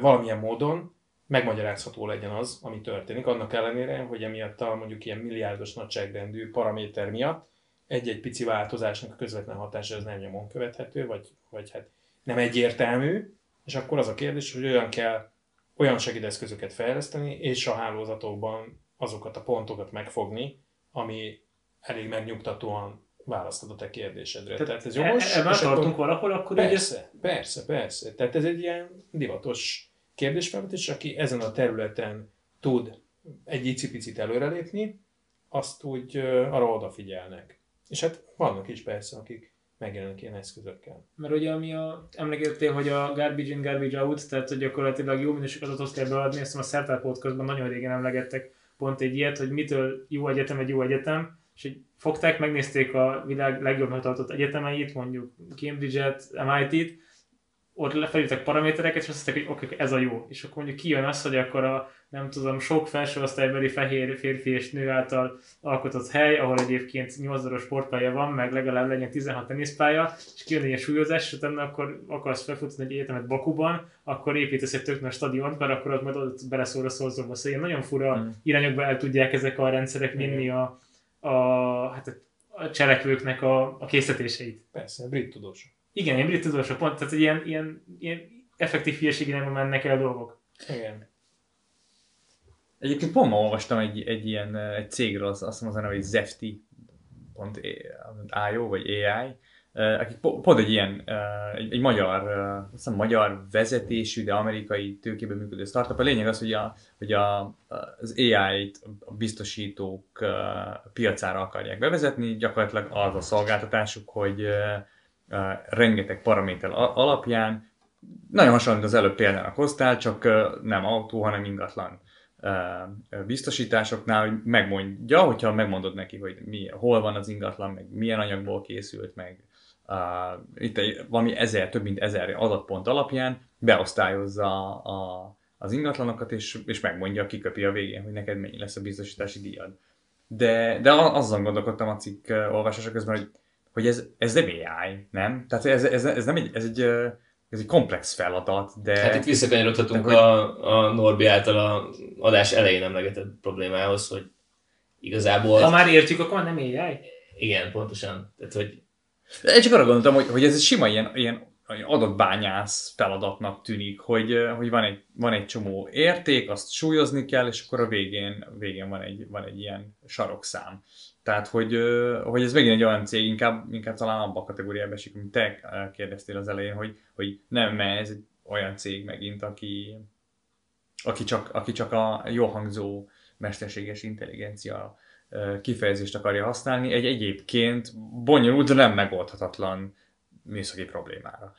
valamilyen módon megmagyarázható legyen az, ami történik, annak ellenére, hogy emiatt a mondjuk ilyen milliárdos nagyságrendű paraméter miatt egy-egy pici változásnak a közvetlen hatása az nem nyomon követhető, vagy, vagy hát nem egyértelmű, és akkor az a kérdés, hogy olyan kell olyan segédeszközöket fejleszteni, és a hálózatokban azokat a pontokat megfogni, ami elég megnyugtatóan választod a te kérdésedre. Tehát, Tehát ez jogos. E- ebben tartunk akkor, valahol, akkor persze, ez... persze, persze. Tehát ez egy ilyen divatos kérdésfelvetés, aki ezen a területen tud egy icipicit előrelépni, azt úgy arra odafigyelnek. És hát vannak is persze, akik megjelennek ilyen eszközökkel. Mert ugye ami a, emlékeztél, hogy a garbage in, garbage out, tehát hogy gyakorlatilag jó minőségű adatot kell beadni, ezt a Szertár podcastban nagyon régen emlegettek pont egy ilyet, hogy mitől jó egyetem egy jó egyetem, és hogy fogták, megnézték a világ legjobb tartott egyetemeit, mondjuk Cambridge-et, MIT-t, ott lefelültek paramétereket, és azt mondták, hogy oké, okay, ez a jó. És akkor mondjuk kijön az, hogy akkor a, nem tudom, sok felső osztálybeli fehér férfi és nő által alkotott hely, ahol egyébként 8 darab sportpálya van, meg legalább legyen 16 teniszpálya, és kijön egy ilyen súlyozás, és utána akkor akarsz felfutni egy egyetemet Bakuban, akkor építesz egy tök nagy stadiont, mert akkor ott majd ott beleszól a szorzóba. Szóval ilyen nagyon fura mm. irányokba el tudják ezek a rendszerek vinni a, a, hát a cselekvőknek a, a készítéseit. Persze, brit tudósok. Igen, ilyen brit tudósok, pont, tehát egy ilyen, ilyen, ilyen effektív hülyeség nem mennek el dolgok. Igen. Egyébként pont ma olvastam egy, egy ilyen egy cégről, azt hiszem az a neve, hogy Zefti.io vagy AI, akik pont egy ilyen, egy, egy magyar, azt hiszem magyar vezetésű, de amerikai tőkében működő startup. A lényeg az, hogy, a, hogy a, az AI-t a biztosítók piacára akarják bevezetni, gyakorlatilag az a szolgáltatásuk, hogy rengeteg paraméter alapján, nagyon hasonló, az előbb példának hoztál, csak nem autó, hanem ingatlan biztosításoknál, hogy megmondja, hogyha megmondod neki, hogy mi, hol van az ingatlan, meg milyen anyagból készült, meg uh, itt egy, valami ezer, több mint ezer adatpont alapján beosztályozza a, az ingatlanokat, és, és megmondja, kiköpi a végén, hogy neked mennyi lesz a biztosítási díjad. De, de azon gondolkodtam a cikk olvasása közben, hogy hogy ez, ez nem AI, nem? Tehát ez, ez, ez nem egy, ez egy, ez egy komplex feladat, de... Hát itt visszakanyarodhatunk hogy... a, a Norbi által a adás elején emlegetett problémához, hogy igazából... Ha már értjük, akkor nem AI? Igen, pontosan. Tehát, hogy... Én csak arra gondoltam, hogy, hogy ez egy sima ilyen, ilyen adatbányász feladatnak tűnik, hogy, hogy van, egy, van egy csomó érték, azt súlyozni kell, és akkor a végén, végén van, egy, van egy ilyen sarokszám. Tehát, hogy, hogy ez megint egy olyan cég, inkább, inkább talán abban a kategóriában esik, amit te kérdeztél az elején, hogy, hogy nem, mert ez egy olyan cég megint, aki, aki, csak, aki csak a jó hangzó mesterséges intelligencia kifejezést akarja használni, egy egyébként bonyolult, de nem megoldhatatlan műszaki problémára.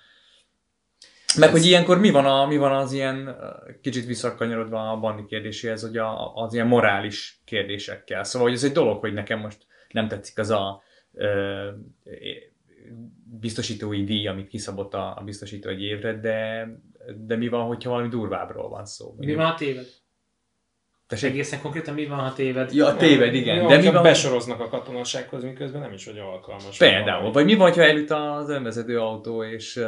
Meg hogy ilyenkor mi van, a, mi van az ilyen, kicsit visszakanyarodva a bandi kérdéséhez, hogy a, az ilyen morális kérdésekkel. Szóval, hogy ez egy dolog, hogy nekem most nem tetszik az a ö, biztosítói díj, amit kiszabott a, a biztosító egy évre, de, de mi van, hogyha valami durvábbról van szó? Mi van, a téved? Tessék? Egészen konkrétan mi van, ha téved? Ja, téved, igen. Jó, de mi van, besoroznak a katonasághoz, miközben nem is vagy alkalmas. Például. Vagy mi van, ha elüt az önvezető autó, és,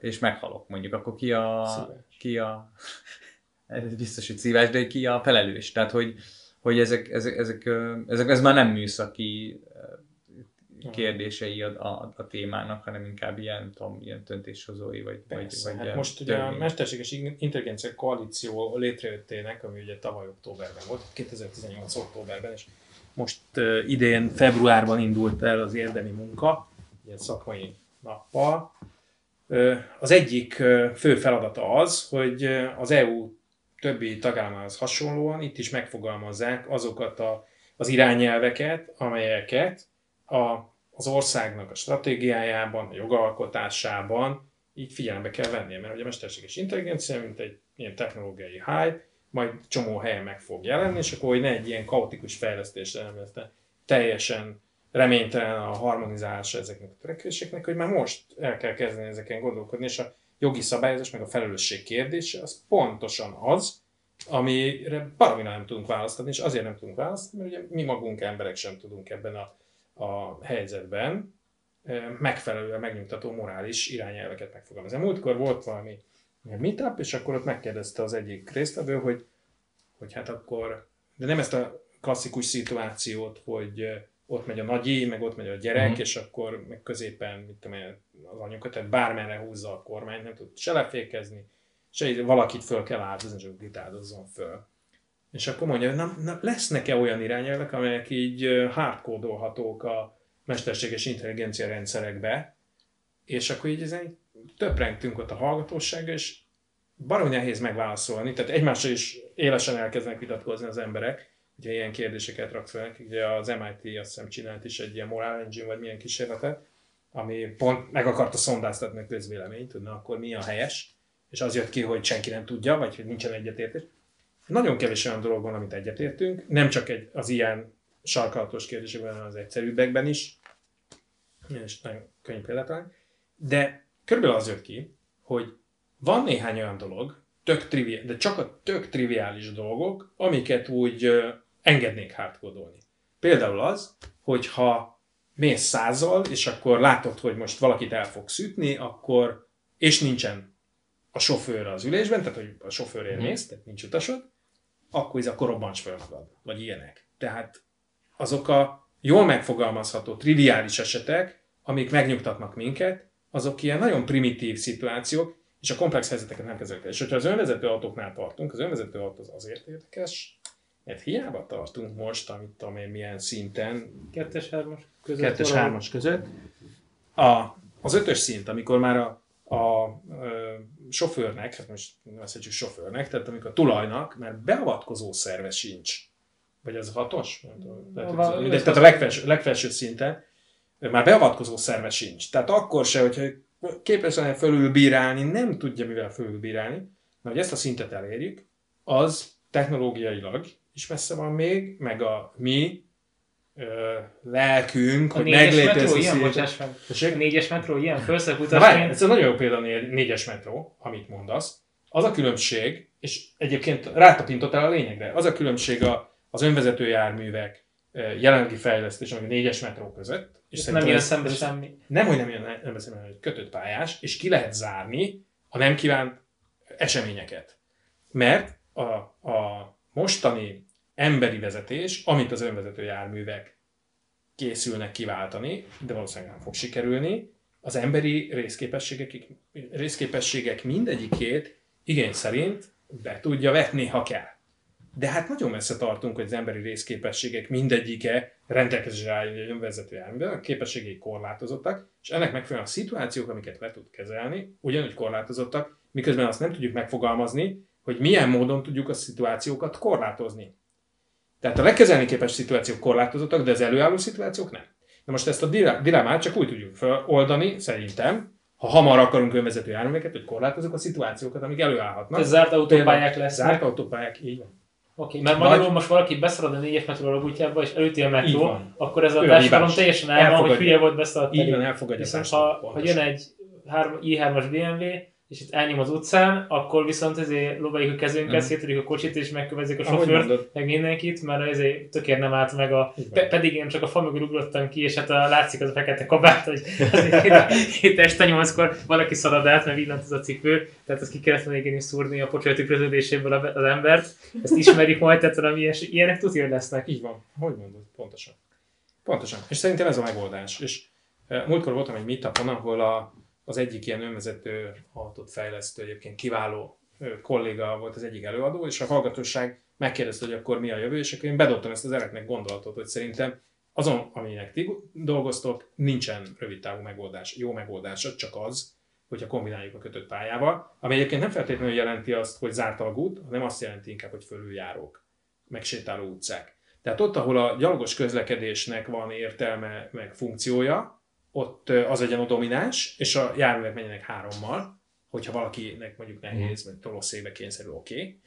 és meghalok, mondjuk, akkor ki a... Szíves. Ki a... Ez biztos, hogy szívás, de ki a felelős. Tehát, hogy, hogy ezek, ezek, ezek, ezek, ez már nem műszaki kérdései a, a, a témának, hanem inkább ilyen, tudom, ilyen döntéshozói, vagy, Persze, vagy, vagy hát most ugye a Mesterséges Intelligencia Koalíció létrejöttének, ami ugye tavaly októberben volt, 2018 októberben, és most uh, idén februárban indult el az érdemi munka, ilyen szakmai nappal. Uh, az egyik uh, fő feladata az, hogy az EU többi tagállamához hasonlóan itt is megfogalmazzák azokat a, az irányelveket, amelyeket a az országnak a stratégiájában, a jogalkotásában így figyelembe kell vennie, mert ugye a mesterséges intelligencia, mint egy ilyen technológiai hype, majd csomó helyen meg fog jelenni, és akkor hogy ne egy ilyen kaotikus fejlesztésre nem lesz teljesen reménytelen a harmonizálása ezeknek a törekvéseknek, hogy már most el kell kezdeni ezeken gondolkodni, és a jogi szabályozás, meg a felelősség kérdése, az pontosan az, amire baromi nem tudunk választani, és azért nem tudunk választani, mert ugye mi magunk emberek sem tudunk ebben a, a helyzetben megfelelően megnyugtató morális irányelveket megfogalmazni. Múltkor volt valami meetup, és akkor ott megkérdezte az egyik résztvevő, hogy, hogy hát akkor, de nem ezt a klasszikus szituációt, hogy ott megy a nagyi, meg ott megy a gyerek, uh-huh. és akkor meg középen, mit tudom én, az anyuka, tehát bármerre húzza a kormány, nem tud se lefékezni, se valakit föl kell áldozni, csak itt áldozzon föl. És akkor mondja, hogy na, na lesznek-e olyan irányelvek, amelyek így hardkódolhatók a mesterséges intelligencia rendszerekbe, és akkor így ezen töprengtünk ott a hallgatósággal, és baromi nehéz megválaszolni, tehát egymással is élesen elkezdenek vitatkozni az emberek, ugye ilyen kérdéseket rak fel, ugye az MIT azt hiszem csinált is egy ilyen moral engine, vagy milyen kísérletet, ami pont meg akarta szondáztatni a közvéleményt, hogy na akkor mi a helyes, és az jött ki, hogy senki nem tudja, vagy hogy nincsen egyetértés. Nagyon kevés olyan dolog van, amit egyetértünk, nem csak egy, az ilyen sarkalatos kérdésekben, hanem az egyszerűbbekben is, és nagyon könnyű példát de körülbelül az jött ki, hogy van néhány olyan dolog, tök triviál, de csak a tök triviális dolgok, amiket úgy engednék hardkodolni. Például az, hogy ha mész százal, és akkor látod, hogy most valakit el fogsz ütni, akkor, és nincsen a sofőr az ülésben, tehát hogy a sofőr mész, mhm. tehát nincs utasod, akkor ez akkor robbants fel magad, vagy ilyenek. Tehát azok a jól megfogalmazható, triviális esetek, amik megnyugtatnak minket, azok ilyen nagyon primitív szituációk, és a komplex helyzeteket nem kezelik. És hogyha az önvezető autóknál tartunk, az önvezető autó az azért érdekes, mert hiába tartunk most, amit tudom én milyen szinten. Kettes, hármas között. Kettes, hármas között. A, az ötös szint, amikor már a, a, a sofőrnek, hát most nevezhetjük sofőrnek, tehát amikor a tulajnak, mert beavatkozó szerve sincs. Vagy az hatos? Lehet, mindegy, tehát a legfelső, legfelső szinten már beavatkozó szerve sincs. Tehát akkor se, hogyha képes lenne fölülbírálni, nem tudja mivel fölülbírálni, mert hogy ezt a szintet elérjük, az technológiailag is messze van még, meg a mi lelkünk, a hogy meglétezik. Ilyen, bocsáss meg. A négyes metró ilyen felszakutasként. Ez egy nagyon jó példa a négyes metró, amit mondasz. Az a különbség, és egyébként rátapintottál a lényegre, az a különbség a, az önvezető járművek jelenlegi fejlesztés, ami négyes metró között. És nem jön szembe semmi. Nem, hogy nem jön szembe semmi, hogy kötött pályás, és ki lehet zárni a nem kívánt eseményeket. Mert a, a mostani emberi vezetés, amit az önvezető járművek készülnek kiváltani, de valószínűleg nem fog sikerülni, az emberi részképességek, részképességek mindegyikét igény szerint be tudja vetni, ha kell. De hát nagyon messze tartunk, hogy az emberi részképességek mindegyike rendelkezésre álljon egy önvezető járművel, a képességei korlátozottak, és ennek megfelelően a szituációk, amiket le tud kezelni, ugyanúgy korlátozottak, miközben azt nem tudjuk megfogalmazni, hogy milyen módon tudjuk a szituációkat korlátozni. Tehát a legkezelni képes szituációk korlátozottak, de az előálló szituációk nem. Na most ezt a dilemmát csak úgy tudjuk feloldani, szerintem, ha hamar akarunk önvezető járműveket, hogy korlátozunk a szituációkat, amik előállhatnak. Ez zárt autópályák lesznek. Zárt autópályák, így van. Oké, okay, mert magyarul Nagy... most valaki beszalad a négyes metró útjába, és előtti a metró, akkor ez a társadalom teljesen el van, hogy hülye volt beszaladt. Így van, elfogadja. Viszont ha, ha jön egy i3-as BMW, és itt elnyom az utcán, akkor viszont ezért lóváljuk a kezünket, mm. szétörjük a kocsit, és megkövezik a sofőrt, meg mindenkit, mert ezért tökéletesen nem állt meg a... Pe- pedig én csak a fa mögül ugrottam ki, és hát a, látszik az a fekete kabát, hogy itt este nyolckor valaki szalad át, mert villant az a cipő, tehát ezt ki kellett volna is szúrni a pocsoly tükröződéséből az embert. Ezt ismerjük majd, tehát valami ilyes, ilyenek tudja, lesznek. Így van. Hogy mondod? Pontosan. Pontosan. És szerintem ez a megoldás. És uh, múltkor voltam egy meetupon, ahol a az egyik ilyen önvezető fejlesztő, egyébként kiváló kolléga volt az egyik előadó, és a hallgatóság megkérdezte, hogy akkor mi a jövő, és akkor én bedobtam ezt az ereknek gondolatot, hogy szerintem azon, aminek ti dolgoztok, nincsen rövid távú megoldás, jó megoldása, csak az, hogyha kombináljuk a kötött pályával, ami egyébként nem feltétlenül jelenti azt, hogy zárt alagút, hanem azt jelenti inkább, hogy fölüljárók, megsétáló utcák. Tehát ott, ahol a gyalogos közlekedésnek van értelme, meg funkciója, ott az legyen a domináns, és a járművek menjenek hárommal, hogyha valakinek mondjuk nehéz, vagy tolosszékbe kényszerül, oké. Okay.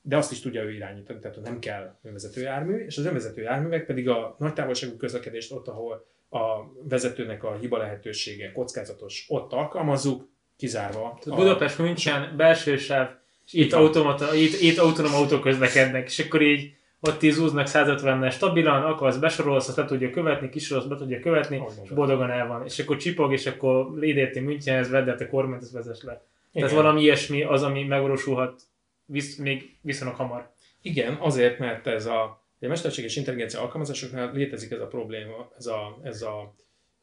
De azt is tudja ő irányítani, tehát nem kell önvezető jármű, és az önvezető járművek pedig a nagy távolságú közlekedést ott, ahol a vezetőnek a hiba lehetősége kockázatos, ott alkalmazzuk, kizárva. A... Budapest München belső sáv és itt, automata, itt, itt autonóm autók közlekednek, és akkor így ott is úznak 150-nel stabilan, akarsz besorolsz, azt le tudja követni, kisorolsz, be tudja követni, és boldogan el van. És akkor csipog, és akkor lédérti Münchenhez, vedd a kormányt, ezt vezess le. Igen. Tehát valami ilyesmi az, ami megvalósulhat visz, még viszonylag hamar. Igen, azért, mert ez a, a mesterséges intelligencia alkalmazásoknál létezik ez a probléma, ez a, ez a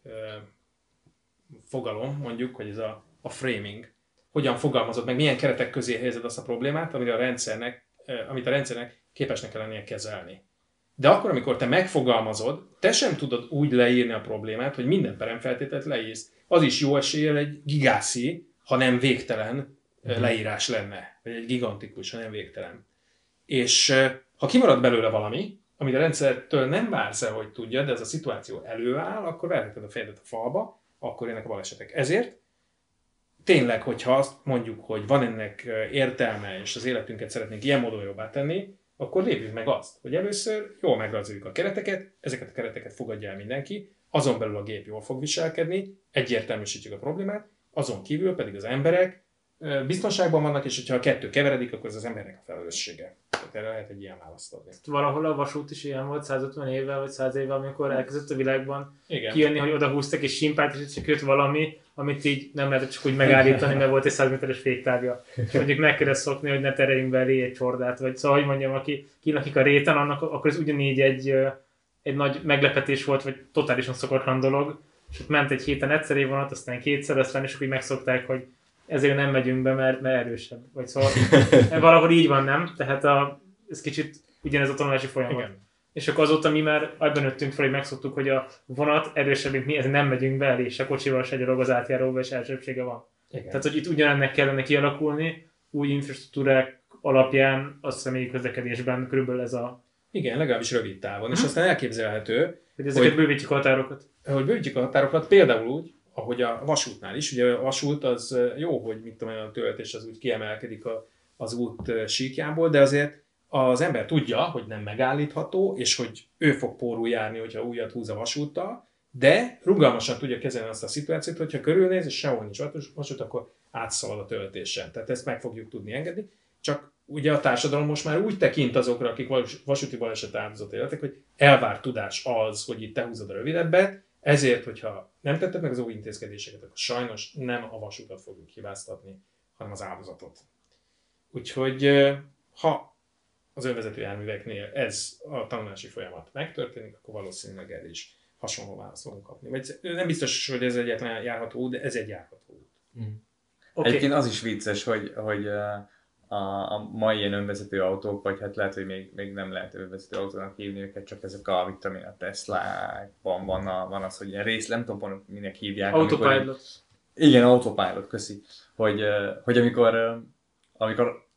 e, fogalom, mondjuk, hogy ez a, a framing. Hogyan fogalmazod meg, milyen keretek közé helyezed azt a problémát, amit a rendszernek, e, amit a rendszernek képesnek kell lennie kezelni. De akkor, amikor te megfogalmazod, te sem tudod úgy leírni a problémát, hogy minden peremfeltételt leírsz. Az is jó eséllyel egy gigászi, ha nem végtelen mhm. leírás lenne, vagy egy gigantikus, ha nem végtelen. És ha kimarad belőle valami, amit a rendszertől nem vársz el, hogy tudja, de ez a szituáció előáll, akkor verheted a fejedet a falba, akkor jönnek a balesetek. Ezért tényleg, hogyha azt mondjuk, hogy van ennek értelme, és az életünket szeretnénk ilyen módon jobbá tenni, akkor lépjük meg azt, hogy először jól megrajzoljuk a kereteket, ezeket a kereteket fogadja el mindenki, azon belül a gép jól fog viselkedni, egyértelműsítjük a problémát, azon kívül pedig az emberek biztonságban vannak, és hogyha a kettő keveredik, akkor ez az embernek a felelőssége. Tehát erre lehet egy ilyen választ adni. Valahol a vasút is ilyen volt 150 évvel vagy 100 évvel, amikor elkezdett a világban Igen. kijönni, hogy oda húztak és simpát, és csak jött valami, amit így nem lehetett csak úgy megállítani, mert volt egy 100 méteres féktárgya. És mondjuk meg kellett szokni, hogy ne tereljünk belé egy csordát, vagy szóval, hogy mondjam, aki kilakik a réten, annak akkor ez ugyanígy egy, egy nagy meglepetés volt, vagy totálisan szokatlan dolog. És ott ment egy héten egyszer vonat, aztán kétszer, aztán és akkor megszokták, hogy ezért nem megyünk be, mert, mert erősebb. Vagy szóval valahol így van, nem? Tehát a, ez kicsit ugyanez a tanulási folyamat. Igen. És akkor azóta mi már abban nőttünk fel, hogy megszoktuk, hogy a vonat erősebb, mint mi, ezért nem megyünk be, és a kocsival se gyalog az átjáróba, és elsőbsége van. Igen. Tehát, hogy itt ugyanennek kellene kialakulni, új infrastruktúrák alapján a személyi közlekedésben körülbelül ez a... Igen, legalábbis rövid távon, és aztán elképzelhető, hogy ezeket hogy, bővítjük a határokat. Hogy bővítjük a határokat, például úgy, ahogy a vasútnál is. Ugye a vasút az jó, hogy mit tudom a töltés az úgy kiemelkedik a, az út síkjából, de azért az ember tudja, hogy nem megállítható, és hogy ő fog pórul járni, hogyha újat húz a vasúttal, de rugalmasan tudja kezelni azt a szituációt, hogyha körülnéz, és sehol nincs vasút, akkor átszalad a töltésen. Tehát ezt meg fogjuk tudni engedni. Csak ugye a társadalom most már úgy tekint azokra, akik vasúti baleset áldozat életek, hogy elvár tudás az, hogy itt te húzod a rövidebbet, ezért, hogyha nem tetted meg az új intézkedéseket, akkor sajnos nem a vasutat fogjuk hibáztatni, hanem az áldozatot. Úgyhogy ha az önvezető járműveknél ez a tanulási folyamat megtörténik, akkor valószínűleg el is hasonló választ fogunk kapni. Vagy nem biztos, hogy ez egyetlen járható de ez egy járható út. Mm. Okay. Egyébként az is vicces, hogy, hogy a, a mai ilyen önvezető autók, vagy hát lehet, hogy még, még nem lehet önvezető autónak hívni őket, csak ezek a vitamin a Tesla-ban van, a, van az, hogy ilyen rész, nem tudom, minek hívják. Autopilot. Amikor, igen, autopilot, köszi. Hogy, hogy amikor, amikor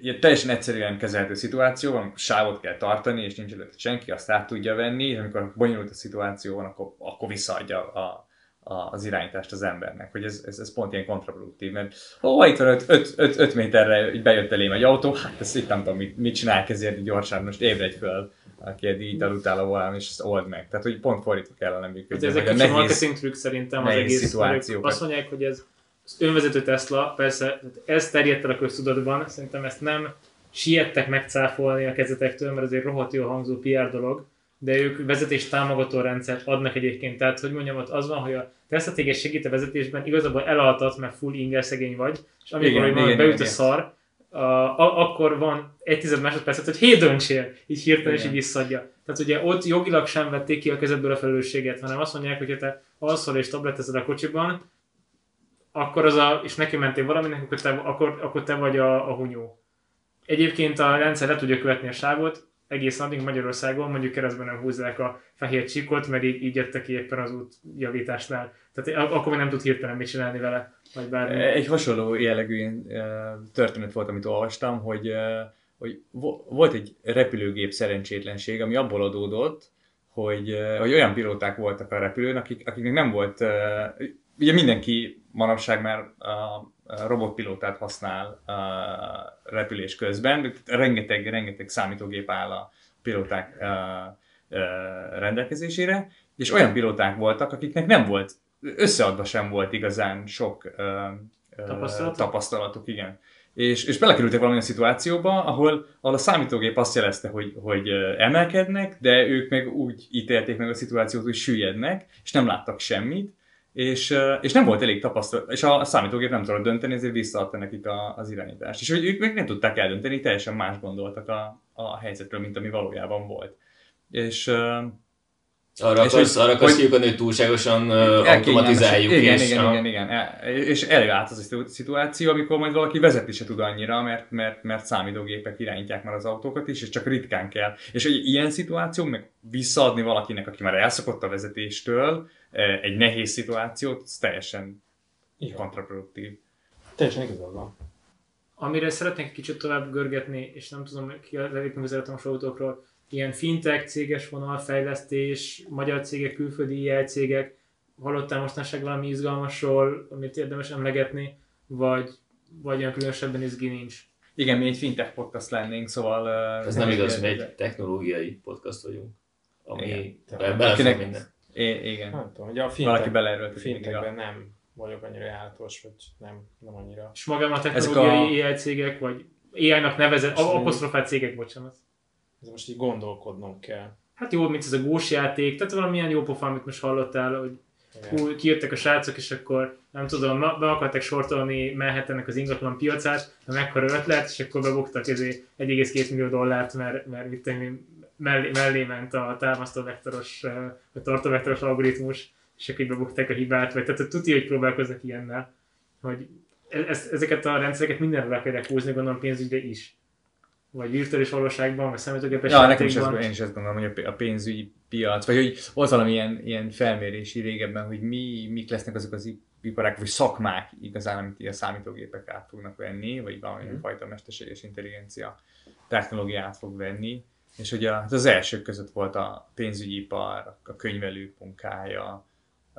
ilyen teljesen egyszerűen kezelhető szituáció van, amikor sávot kell tartani, és nincs előtt senki, azt át tudja venni, és amikor bonyolult a szituáció van, akkor, akkor visszaadja a, az irányítást az embernek, hogy ez, ez, ez pont ilyen kontraproduktív, mert ó, itt van 5 méterre így bejött elém egy autó, hát ezt itt nem tudom, mit, mit csinál ezért gyorsan, most ébredj föl, aki egy így aludtál a volán, és ezt old meg. Tehát, hogy pont fordítva kellene működni. Ez egy a marketing trükk szerintem az egész. Azt mondják, hogy ez az önvezető Tesla, persze ez terjedt el a köztudatban, szerintem ezt nem siettek megcáfolni a kezetektől, mert ez egy rohadt jó hangzó PR dolog, de ők vezetés támogató rendszert adnak egyébként. Tehát, hogy mondjam, ott az van, hogy a Tesla téged segít a vezetésben, igazából elaltat, mert full inger szegény vagy, és amikor igen, igen, beüt igen, a szar, a, a, akkor van egy tized másodpercet, hogy hé, döntsél, így hirtelen és így visszadja. Tehát ugye ott jogilag sem vették ki a kezedből a felelősséget, hanem azt mondják, hogy ha te alszol és tabletezed a kocsiban, akkor az a, és neki mentél valaminek, akkor te, akkor, akkor te vagy a, a hunyó. Egyébként a rendszer le tudja követni a sávot, egész addig Magyarországon mondjuk keresztben nem húzzák a fehér csíkot, mert így, így jöttek ki éppen az út javításnál. Tehát akkor még nem tud hirtelen mit csinálni vele, vagy bármi. Egy hasonló jellegű történet volt, amit olvastam, hogy, hogy volt egy repülőgép szerencsétlenség, ami abból adódott, hogy, hogy olyan pilóták voltak a repülőn, akik, akiknek nem volt, ugye mindenki manapság már a robotpilótát használ a repülés közben, rengeteg, rengeteg számítógép áll a pilóták rendelkezésére, és olyan pilóták voltak, akiknek nem volt, összeadva sem volt igazán sok tapasztalatuk, tapasztalatuk igen. és, és belekerültek valamilyen szituációba, ahol, ahol a számítógép azt jelezte, hogy, hogy emelkednek, de ők meg úgy ítélték meg a szituációt, hogy süllyednek, és nem láttak semmit, és, és nem volt elég tapasztalat, és a számítógép nem tudott dönteni, ezért visszaadta nekik a, az irányítást. És hogy ők meg nem tudták eldönteni, teljesen más gondoltak a, a helyzetről, mint ami valójában volt. És arra és akarsz, arra akarsz kiukadni, hogy túlságosan automatizáljuk. Igen, és, igen, igen, igen, igen. És előállt az a szituáció, amikor majd valaki vezetni se tud annyira, mert, mert, mert számítógépek irányítják már az autókat is, és csak ritkán kell. És egy ilyen szituáció, meg visszaadni valakinek, aki már elszokott a vezetéstől, egy nehéz szituációt, ez teljesen igen. kontraproduktív. Teljesen igazad van. Amire szeretnék kicsit tovább görgetni, és nem tudom, ki a az elektromos autókról, ilyen fintech, céges vonalfejlesztés, magyar cégek, külföldi IL cégek, hallottál mostanság valami izgalmasról, amit érdemes emlegetni, vagy, vagy olyan különösebben izgi nincs? Igen, mi egy fintech podcast lennénk, szóval... Ez nem igaz, mi egy technológiai podcast vagyunk, ami belefér minden. É, igen. Nem tudom, ugye a fintech, Valaki. Fintechben nem vagyok annyira jártos, vagy nem, nem annyira. És magában a technológiai a... AI cégek, vagy AI-nak nevezett, apostrofált cégek, bocsánat. Ez most így gondolkodnom kell. Hát jó, mint ez a gós játék, tehát valamilyen jó pofa, amit most hallottál, hogy hú, kijöttek a srácok, és akkor nem tudom, be akartak sortolni Manhattannek az ingatlan piacát, de mekkora ötlet, és akkor bebuktak 1,2 millió dollárt, mert, mert itt mellé, mellé ment a támasztó vektoros, a tartó vektoros algoritmus, és akkor így bebukták a hibát, vagy tehát tudja, hogy próbálkoznak ilyennel, hogy e- ezt, ezeket a rendszereket mindenre le kell húzni, gondolom pénzügyre is vagy virtuális valóságban, vagy számítógépes ja, nekem is ez, én is ezt gondolom, hogy a pénzügyi piac, vagy hogy volt valami ilyen, ilyen felmérési régebben, hogy mi, mik lesznek azok az iparák, vagy szakmák igazán, amit a számítógépek át fognak venni, vagy valamilyen mm. fajta mesterséges intelligencia technológia át fog venni. És ugye hát az elsők között volt a pénzügyi ipar, a könyvelők munkája,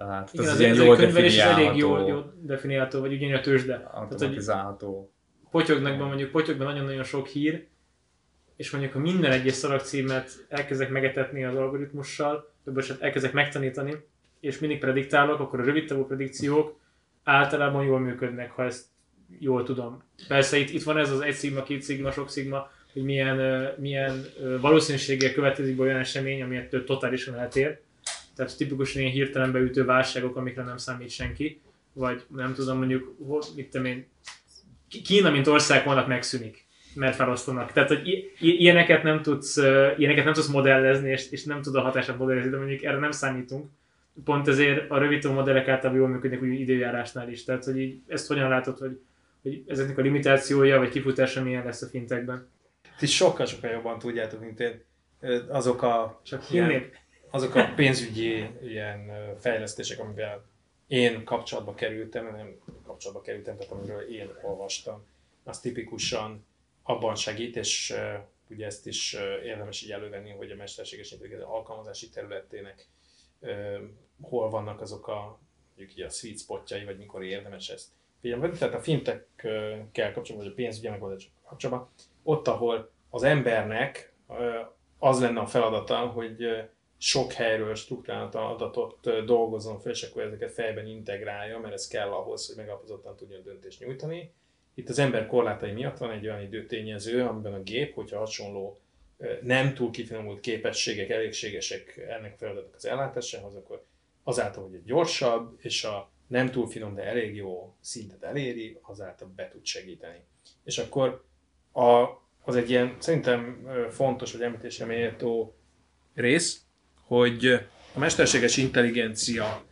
Hát Igen, az, az ilyen jól könyvelés is elég jól, jól definiálható, vagy ugyanilyen a tőzsde. Automatizálható. Potyognak mondjuk, potyogban nagyon-nagyon sok hír, és mondjuk ha minden egyes szalagcímet elkezdek megetetni az algoritmussal, több eset elkezdek megtanítani, és mindig prediktálok, akkor a rövid távú predikciók általában jól működnek, ha ezt jól tudom. Persze itt, itt van ez az egy szigma, két szigma, sok szigma, hogy milyen, milyen valószínűséggel következik olyan esemény, ami ettől totálisan eltér. Tehát tipikusan ilyen hirtelen beütő válságok, amikre nem számít senki. Vagy nem tudom, mondjuk, mit tudom én, Kína, mint ország vannak megszűnik mert felosztanak. Tehát, hogy ilyeneket nem tudsz, ilyeneket nem tudsz modellezni, és, és nem tud a hatását modellezni, de mondjuk erre nem számítunk. Pont ezért a rövid modellek általában jól működnek úgy időjárásnál is. Tehát, hogy így, ezt hogyan látod, hogy, hogy ezeknek a limitációja, vagy kifutása milyen lesz a fintekben? Ti sokkal-sokkal jobban tudjátok, mint én. Azok a, Csak ilyen, azok a pénzügyi ilyen fejlesztések, amivel én kapcsolatba kerültem, nem kapcsolatba kerültem, tehát amiről én olvastam, az tipikusan abban segít, és ugye ezt is érdemes így elővenni, hogy a mesterséges intelligencia alkalmazási területének hol vannak azok a, mondjuk így a sweet spotjai, vagy mikor érdemes ezt figyelembe Tehát a fintekkel kapcsolatban, vagy a pénzügyi megoldások kapcsolatban, ott, ahol az embernek az lenne a feladata, hogy sok helyről struktúrált adatot dolgozzon fel, és akkor ezeket fejben integrálja, mert ez kell ahhoz, hogy megalapozottan tudjon döntést nyújtani. Itt az ember korlátai miatt van egy olyan időtényező, amiben a gép, hogyha hasonló nem túl kifinomult képességek elégségesek ennek a feladatnak az ellátásához, akkor azáltal, hogy egy gyorsabb és a nem túl finom, de elég jó szintet eléri, azáltal be tud segíteni. És akkor a, az egy ilyen szerintem fontos, hogy említésre méltó rész, hogy a mesterséges intelligencia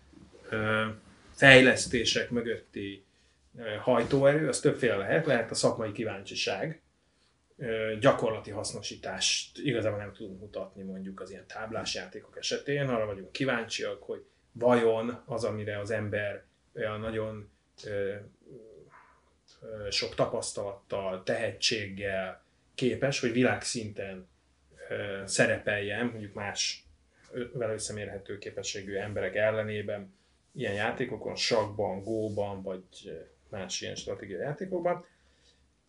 fejlesztések mögötti hajtóerő, az többféle lehet, lehet a szakmai kíváncsiság, gyakorlati hasznosítást igazából nem tudunk mutatni mondjuk az ilyen táblás játékok esetén, arra vagyunk kíváncsiak, hogy vajon az, amire az ember olyan nagyon sok tapasztalattal, tehetséggel képes, hogy világszinten szerepeljen, mondjuk más vele összemérhető képességű emberek ellenében, ilyen játékokon, sakban, góban, vagy más ilyen stratégiai játékokban.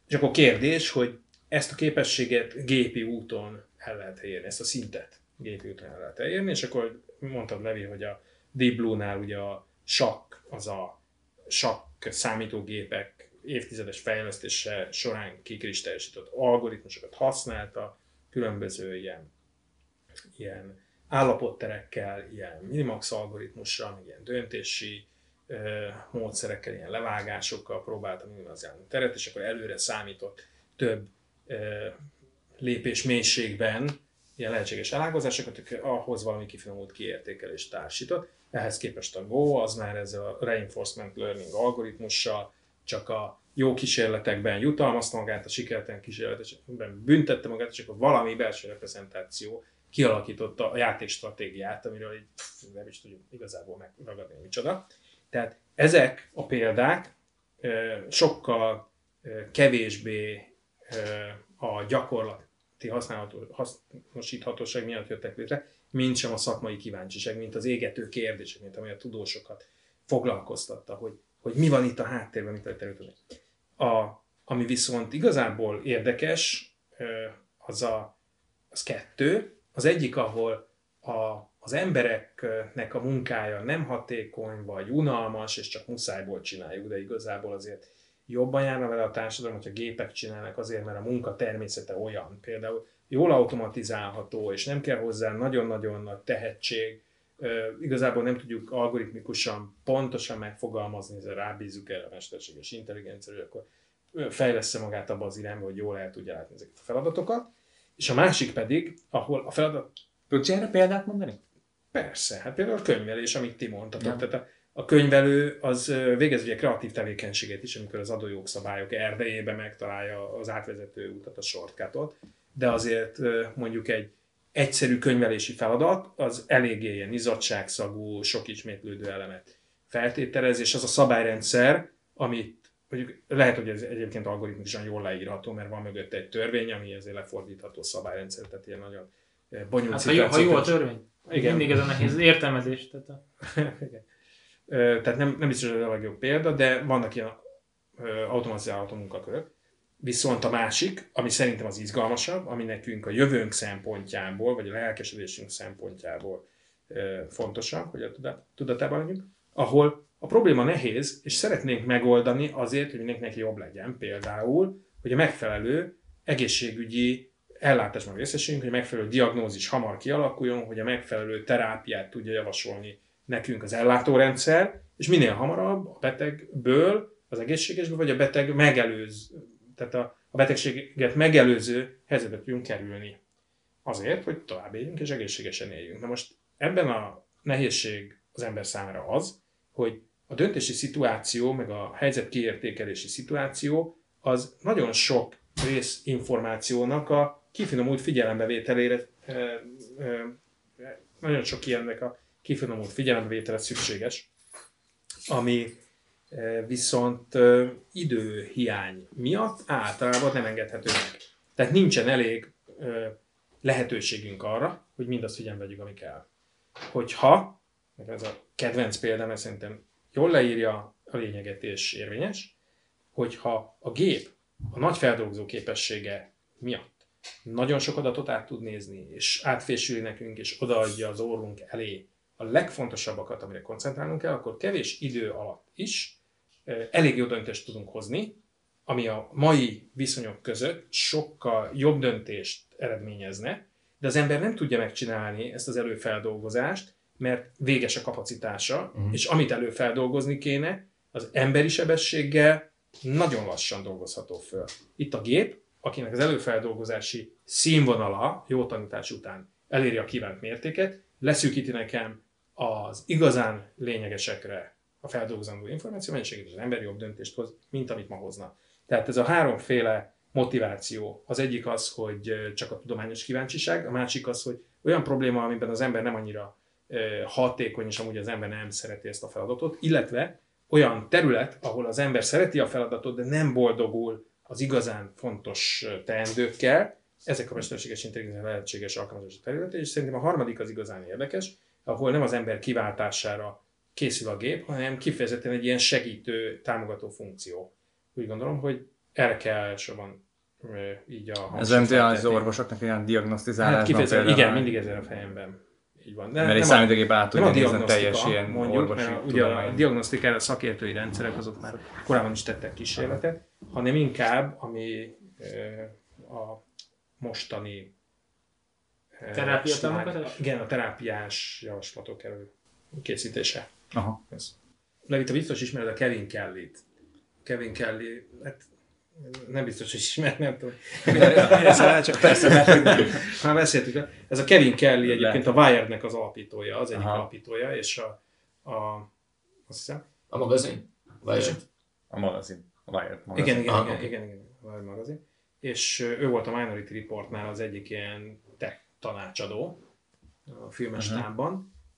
És akkor kérdés, hogy ezt a képességet gépi úton el lehet érni, ezt a szintet gépi úton el lehet érni, és akkor mondtad Levi, hogy a Deep Blue-nál ugye a sakk, az a sakk számítógépek évtizedes fejlesztése során kikristályosított algoritmusokat használta, különböző ilyen, ilyen állapotterekkel, ilyen minimax algoritmussal, ilyen döntési ö, módszerekkel, ilyen levágásokkal próbálta minimalizálni a teret, és akkor előre számított több ö, lépés mélységben ilyen lehetséges elágazásokat, ahhoz valami kifinomult kiértékelést társított. Ehhez képest a Go az már ez a reinforcement learning algoritmussal csak a jó kísérletekben jutalmazta magát, a sikertelen kísérletekben büntette magát, csak a valami belső reprezentáció kialakította a játékstratégiát, amiről így pff, nem is tudjuk igazából megragadni, micsoda. Tehát ezek a példák sokkal kevésbé a gyakorlati hasznosíthatóság miatt jöttek létre, mint sem a szakmai kíváncsiság, mint az égető kérdések, mint ami a tudósokat foglalkoztatta, hogy, hogy mi van itt a háttérben, mit lehet előtudni. A, ami viszont igazából érdekes, az, a, az kettő. Az egyik, ahol a, az embereknek a munkája nem hatékony, vagy unalmas, és csak muszájból csináljuk, de igazából azért jobban járna vele a társadalom, hogyha gépek csinálnak azért, mert a munka természete olyan. Például jól automatizálható, és nem kell hozzá nagyon-nagyon nagy tehetség, igazából nem tudjuk algoritmikusan pontosan megfogalmazni, ezzel rábízzuk erre a mesterséges intelligencia, hogy akkor fejlesz magát abba az irányba, hogy jól el tudja látni ezeket a feladatokat. És a másik pedig, ahol a feladat... Tudsz erre példát mondani? Persze, hát például a könyvelés, amit ti mondtatok. Ja. Tehát a, a könyvelő az végez ugye kreatív tevékenységet is, amikor az adójogszabályok erdejébe megtalálja az átvezető utat, a shortcutot, de azért mondjuk egy egyszerű könyvelési feladat, az eléggé ilyen izzadságszagú, sok ismétlődő elemet feltételez, és az a szabályrendszer, amit mondjuk lehet, hogy ez egyébként algoritmikusan jól leírható, mert van mögött egy törvény, ami ezért lefordítható szabályrendszer, tehát ilyen nagyon bonyolult hát, ha, jó, ha jó a törvény, igen. mindig ez a nehéz értelmezés. Tehát, a... igen. tehát nem, nem biztos, hogy a legjobb példa, de vannak ilyen automatizálható munkakörök. Viszont a másik, ami szerintem az izgalmasabb, ami nekünk a jövőnk szempontjából, vagy a lelkesedésünk szempontjából fontosabb, hogy a tudatában legyünk, ahol a probléma nehéz, és szeretnénk megoldani azért, hogy mindenkinek jobb legyen. Például, hogy a megfelelő egészségügyi ellátásban részesüljünk, hogy a megfelelő diagnózis hamar kialakuljon, hogy a megfelelő terápiát tudja javasolni nekünk az ellátórendszer, és minél hamarabb a betegből, az egészségesből, vagy a beteg megelőz, tehát a, a betegséget megelőző helyzetbe tudjunk kerülni. Azért, hogy tovább éljünk és egészségesen éljünk. Na most ebben a nehézség az ember számára az, hogy a döntési szituáció, meg a helyzet kiértékelési szituáció az nagyon sok rész információnak a kifinomult figyelembevételére, nagyon sok ilyennek a kifinomult figyelembevétele szükséges, ami viszont időhiány miatt általában nem engedhető meg. Tehát nincsen elég lehetőségünk arra, hogy mindazt figyelembe vegyük, ami kell. Hogyha, ez a kedvenc példa, mert szerintem jól leírja a lényeget és érvényes, hogyha a gép a nagy feldolgozó képessége miatt nagyon sok adatot át tud nézni, és átfésüli nekünk, és odaadja az orrunk elé a legfontosabbakat, amire koncentrálnunk kell, akkor kevés idő alatt is elég jó döntést tudunk hozni, ami a mai viszonyok között sokkal jobb döntést eredményezne, de az ember nem tudja megcsinálni ezt az előfeldolgozást, mert véges a kapacitása, uh-huh. és amit előfeldolgozni kéne, az emberi sebességgel nagyon lassan dolgozható föl. Itt a gép, akinek az előfeldolgozási színvonala jó tanítás után eléri a kívánt mértéket, leszűkíti nekem az igazán lényegesekre a feldolgozandó információ mennyiségét, és az ember jobb döntést hoz, mint amit ma hozna. Tehát ez a háromféle motiváció. Az egyik az, hogy csak a tudományos kíváncsiság, a másik az, hogy olyan probléma, amiben az ember nem annyira hatékony, és amúgy az ember nem szereti ezt a feladatot, illetve olyan terület, ahol az ember szereti a feladatot, de nem boldogul az igazán fontos teendőkkel, ezek a mesterséges intelligencia lehetséges alkalmazási terület, és szerintem a harmadik az igazán érdekes, ahol nem az ember kiváltására készül a gép, hanem kifejezetten egy ilyen segítő, támogató funkció. Úgy gondolom, hogy erre kell elsősorban így a Ez nem az orvosoknak ilyen diagnosztizálásban hát kifejezetten, igen, mindig ezen a fejemben így van. De Mert egy számítógép át tudja nézni teljes ilyen mondjuk, mert ugye a diagnosztikára szakértői rendszerek azok már korábban is tettek kísérletet, hanem inkább, ami a mostani Terápia Igen, a terápiás javaslatok elő készítése. Aha. Ez. Levi, biztos ismered a Kevin Kelly-t. Kevin Kelly, hát nem biztos, hogy ismer, nem tudom. csak persze, mert már beszéltük. Ez a Kevin Kelly egyébként a Wired-nek az alapítója, az egyik Aha. alapítója, és a, a azt hiszem. A magazin? Wired? A magazin. A Wired magazin. Igen, igen, Aha, igen, igen, igen, a Wired magazin. És ő volt a Minority Reportnál az egyik ilyen tech tanácsadó a filmes uh-huh.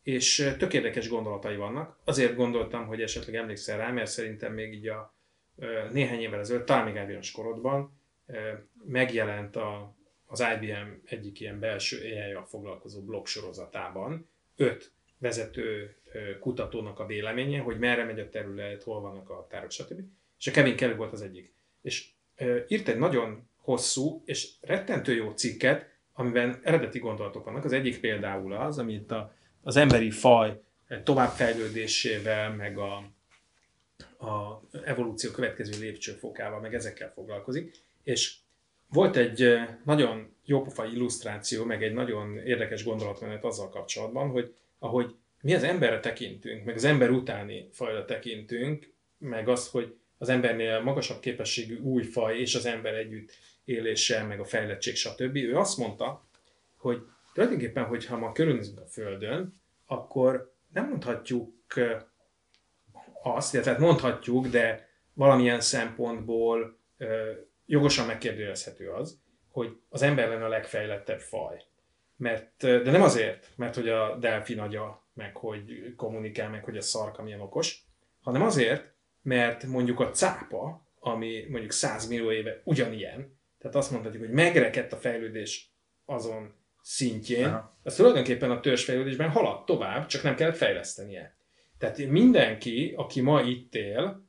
És tök érdekes gondolatai vannak. Azért gondoltam, hogy esetleg emlékszel rá, mert szerintem még így a néhány évvel ezelőtt, talán még elvírás korodban megjelent a, az IBM egyik ilyen belső ai foglalkozó blog sorozatában öt vezető kutatónak a véleménye, hogy merre megy a terület, hol vannak a tárok, stb. És a Kevin Kelly volt az egyik. És írt egy nagyon hosszú és rettentő jó cikket, amiben eredeti gondolatok vannak. Az egyik például az, amit a, az emberi faj továbbfejlődésével, meg a, a evolúció következő lépcsőfokával, meg ezekkel foglalkozik. És volt egy nagyon jópofa illusztráció, meg egy nagyon érdekes gondolatmenet azzal kapcsolatban, hogy ahogy mi az emberre tekintünk, meg az ember utáni fajra tekintünk, meg az, hogy az embernél magasabb képességű új faj és az ember együtt élése, meg a fejlettség, stb. Ő azt mondta, hogy tulajdonképpen, hogyha ma körülnézünk a Földön, akkor nem mondhatjuk azt, illetve hát mondhatjuk, de valamilyen szempontból jogosan megkérdőjelezhető az, hogy az ember lenne a legfejlettebb faj. Mert, de nem azért, mert hogy a delfi nagya, meg hogy kommunikál, meg hogy a szarka milyen okos, hanem azért, mert mondjuk a cápa, ami mondjuk 100 millió éve ugyanilyen, tehát azt mondhatjuk, hogy megrekedt a fejlődés azon szintjén, Aha. az tulajdonképpen a törzsfejlődésben haladt tovább, csak nem kellett fejlesztenie. Tehát mindenki, aki ma itt él,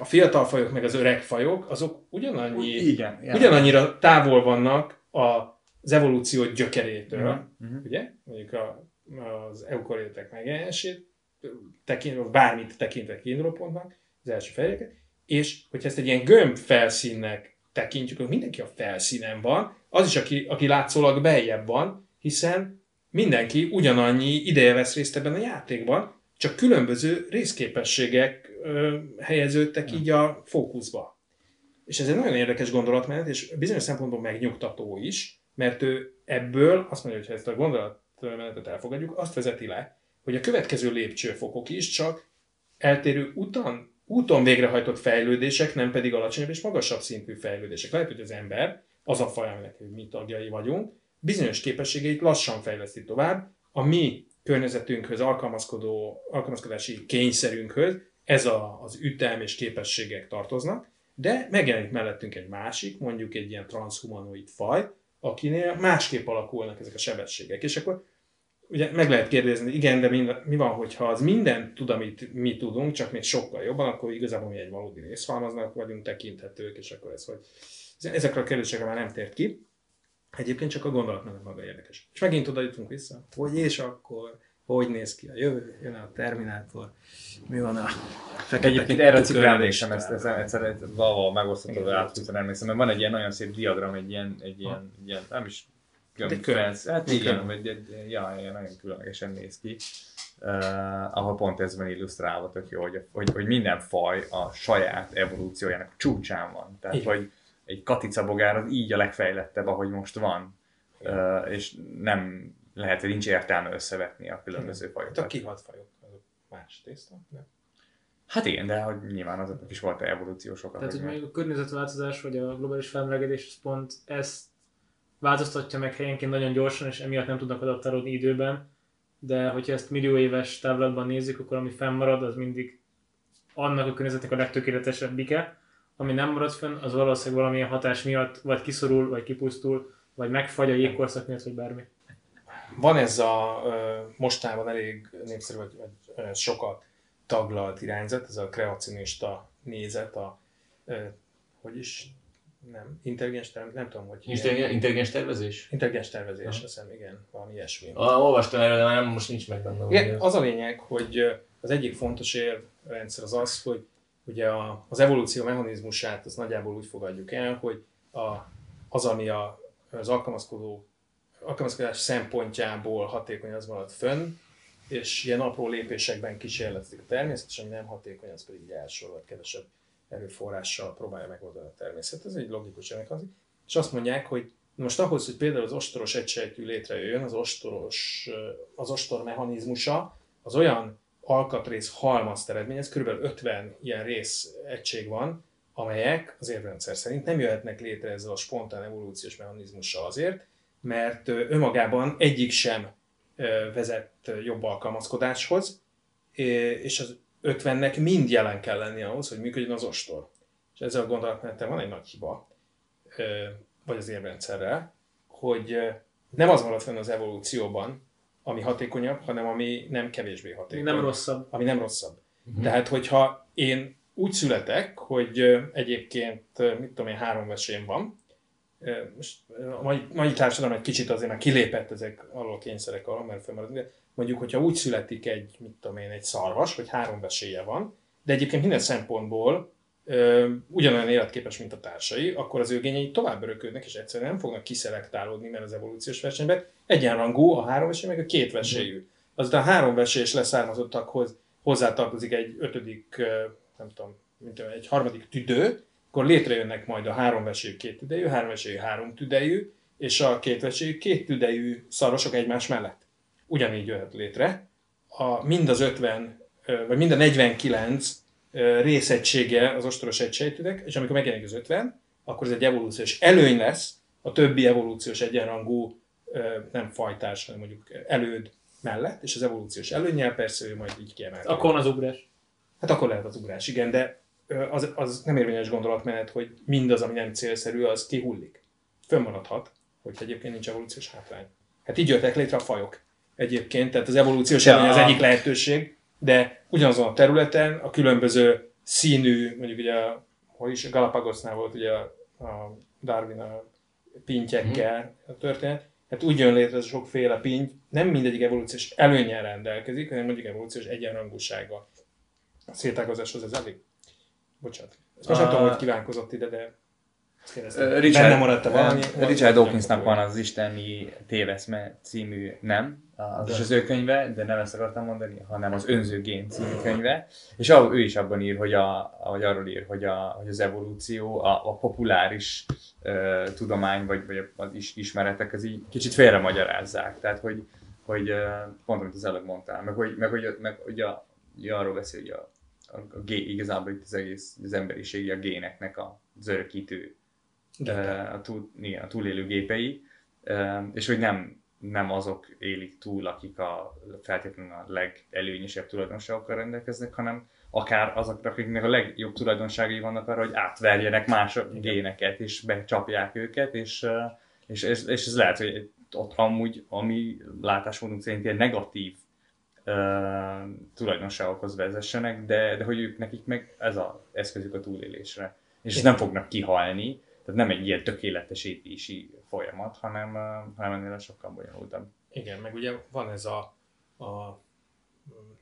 a fiatal fajok meg az öreg fajok, azok ugyanannyi, Igen, ugyanannyira távol vannak az evolúció gyökerétől, uh-huh. ugye? Mondjuk a, az eukariotek megjelenését, tekintve, bármit tekintve kiindulópontnak, az első fejeket, és hogyha ezt egy ilyen gömb felszínnek tekintjük, hogy mindenki a felszínen van, az is, aki, aki látszólag beljebb van, hiszen mindenki ugyanannyi ideje vesz részt ebben a játékban, csak különböző részképességek ö, helyeződtek így a fókuszba. És ez egy nagyon érdekes gondolatmenet, és bizonyos szempontból megnyugtató is, mert ő ebből azt mondja, hogy ha ezt a gondolatmenetet elfogadjuk, azt vezeti le, hogy a következő lépcsőfokok is csak eltérő utan úton végrehajtott fejlődések, nem pedig alacsonyabb és magasabb szintű fejlődések. Lehet, hogy az ember, az a faj, aminek mi tagjai vagyunk, bizonyos képességeit lassan fejleszti tovább, a mi környezetünkhöz alkalmazkodó, alkalmazkodási kényszerünkhöz ez a, az ütem és képességek tartoznak, de megjelenik mellettünk egy másik, mondjuk egy ilyen transhumanoid faj, akinél másképp alakulnak ezek a sebességek. És akkor ugye meg lehet kérdezni, igen, de mi, van, hogyha az minden tud, amit mi tudunk, csak még sokkal jobban, akkor igazából mi egy valódi részhalmaznak vagyunk tekinthetők, és akkor ez, hogy ezekre a kérdésekre már nem tért ki. Egyébként csak a gondolatmenet maga érdekes. És megint oda jutunk vissza, hogy és akkor, hogy néz ki a jövő, jön a Terminátor, mi van a fekete Egyébként erre a cikkre emlékszem, ezt, ezt egyszer valahol megosztottam, átfűzően emlékszem, mert van egy ilyen nagyon szép diagram, egy ilyen, egy ilyen, egy ilyen nem is Gömbfelsz. Hát igen, egy, egy, ja, nagyon különlegesen néz ki. Uh, ahol pont ez van illusztrálva tök jó, hogy, hogy, hogy minden faj a saját evolúciójának csúcsán van. Tehát, igen. hogy egy katicabogár az így a legfejlettebb, ahogy most van. Uh, és nem lehet, hogy nincs értelme összevetni a különböző fajokat. Hát a kihalt fajok, azok más tészta, nem? Hát igen, de hogy nyilván azoknak is volt evolúciósokat. Tehát, hogy még a környezetváltozás, vagy a globális felmelegedés, pont ezt változtatja meg helyenként nagyon gyorsan, és emiatt nem tudnak adaptálódni időben, de hogyha ezt millió éves távlatban nézzük, akkor ami fennmarad, az mindig annak a környezetnek a legtökéletesebbike, ami nem marad fönn, az valószínűleg valamilyen hatás miatt vagy kiszorul, vagy kipusztul, vagy megfagy a jégkorszak miatt, vagy bármi. Van ez a mostában elég népszerű, vagy, vagy sokat taglalt irányzat, ez a kreacionista nézet, a, hogy is nem, intelligens tervezés, nem tudom, hogy... Intelligens, intelligens tervezés? Intelligens tervezés, azt hiszem, igen, valami ilyesmi. Ah, olvastam erről, de már nem, most nincs meg benne. Igen, az a lényeg, hogy az egyik fontos érrendszer az az, hogy ugye a, az evolúció mechanizmusát az nagyjából úgy fogadjuk el, hogy a, az, ami a, az alkalmazkodó alkalmazkodás szempontjából hatékony, az marad fönn, és ilyen apró lépésekben kísérletezik a természet, és ami nem hatékony, az pedig elsorolt kevesebb erőforrással próbálja megoldani a természet. Ez egy logikus az. És azt mondják, hogy most ahhoz, hogy például az ostoros egysejtű létrejöjjön, az ostoros, az ostor mechanizmusa, az olyan alkatrész halmazt eredményez, kb. 50 ilyen rész egység van, amelyek az érrendszer szerint nem jöhetnek létre ezzel a spontán evolúciós mechanizmussal azért, mert önmagában egyik sem vezet jobb alkalmazkodáshoz, és az 50-nek mind jelen kell lenni ahhoz, hogy működjön az ostor. És ezzel a gondolatmenetem van egy nagy hiba, vagy az érrendszerrel, hogy nem az marad fenn az evolúcióban, ami hatékonyabb, hanem ami nem kevésbé hatékony. Nem rosszabb. Ami nem rosszabb. Uh-huh. Tehát, hogyha én úgy születek, hogy egyébként, mit tudom én, három vesém van, most a mai, mai társadalom egy kicsit azért már kilépett ezek alól a kényszerek alól, mert fölmarad, de mondjuk, hogyha úgy születik egy, mit tudom én, egy szarvas, hogy három vesélye van, de egyébként minden szempontból ugyanolyan életképes, mint a társai, akkor az ő gényei tovább öröködnek, és egyszerűen nem fognak kiszelektálódni, mert az evolúciós versenyben egyenrangú a három vesély, meg a két vesélyű. Azután három vesélyes leszármazottakhoz hozzátartozik egy ötödik, nem tudom, mint egy harmadik tüdő, akkor létrejönnek majd a három vesélyű két tüdejű, három vesélyű három tüdejű, és a két vesélyű két tüdejű szarvasok egymás mellett. Ugyanígy jöhet létre. A, mind az 50, vagy mind a 49 részegysége az ostoros egysejtűnek, és amikor megjelenik az 50, akkor ez egy evolúciós előny lesz a többi evolúciós egyenrangú, nem fajtás, hanem mondjuk előd mellett, és az evolúciós előnyel persze ő majd így kiemelkedik. Akkor az ugrás. Hát akkor lehet az ugrás, igen, de az, az nem érvényes gondolatmenet, hogy mindaz, ami nem célszerű, az kihullik. Fönnmaradhat, hogyha egyébként nincs evolúciós hátrány. Hát így jöttek létre a fajok egyébként, tehát az evolúciós ja. előny az egyik lehetőség, de ugyanazon a területen a különböző színű, mondjuk ugye, hogy is Galapagosnál volt ugye a, a Darwin a pintyekkel mm. a történet, hát úgy jön létre ez a sokféle pinty, nem mindegyik evolúciós előnyel rendelkezik, hanem mondjuk evolúciós egyenrangúsága. A szétágazáshoz ez elég Bocsánat. Ezt most nem tudom, hogy kívánkozott ide, de Richard, Benne maradt valami? Richard Dawkinsnak van az Isteni téveszme című, nem, az is az ő könyve, de nem ezt akartam mondani, hanem az Önző Gén című könyve, és ő is abban ír, hogy, a, hogy arról ír, hogy, a, hogy az evolúció, a, a populáris uh, tudomány, vagy, vagy az is, ismeretek, az így kicsit félre magyarázzák. Tehát, hogy, hogy pont amit az előbb mondtál, meg hogy, meg, hogy, meg, hogy a, hogy arról beszél, hogy a a, a gé, igazából itt az egész az emberiség a géneknek a örökítő, a, túl, igen, a túlélő gépei, és hogy nem, nem azok élik túl, akik a feltétlenül a legelőnyösebb tulajdonságokkal rendelkeznek, hanem akár azok, akiknek a legjobb tulajdonságai vannak arra, hogy átverjenek más géneket, és becsapják őket, és, és, és, és ez lehet, hogy ott amúgy, ami látásmódunk szerint egy negatív uh, tulajdonságokhoz vezessenek, de, de hogy ők nekik meg ez az eszközük a túlélésre. És nem fognak kihalni, tehát nem egy ilyen tökéletesítési folyamat, hanem, hanem ennél sokkal bonyolultabb. Igen, meg ugye van ez a, a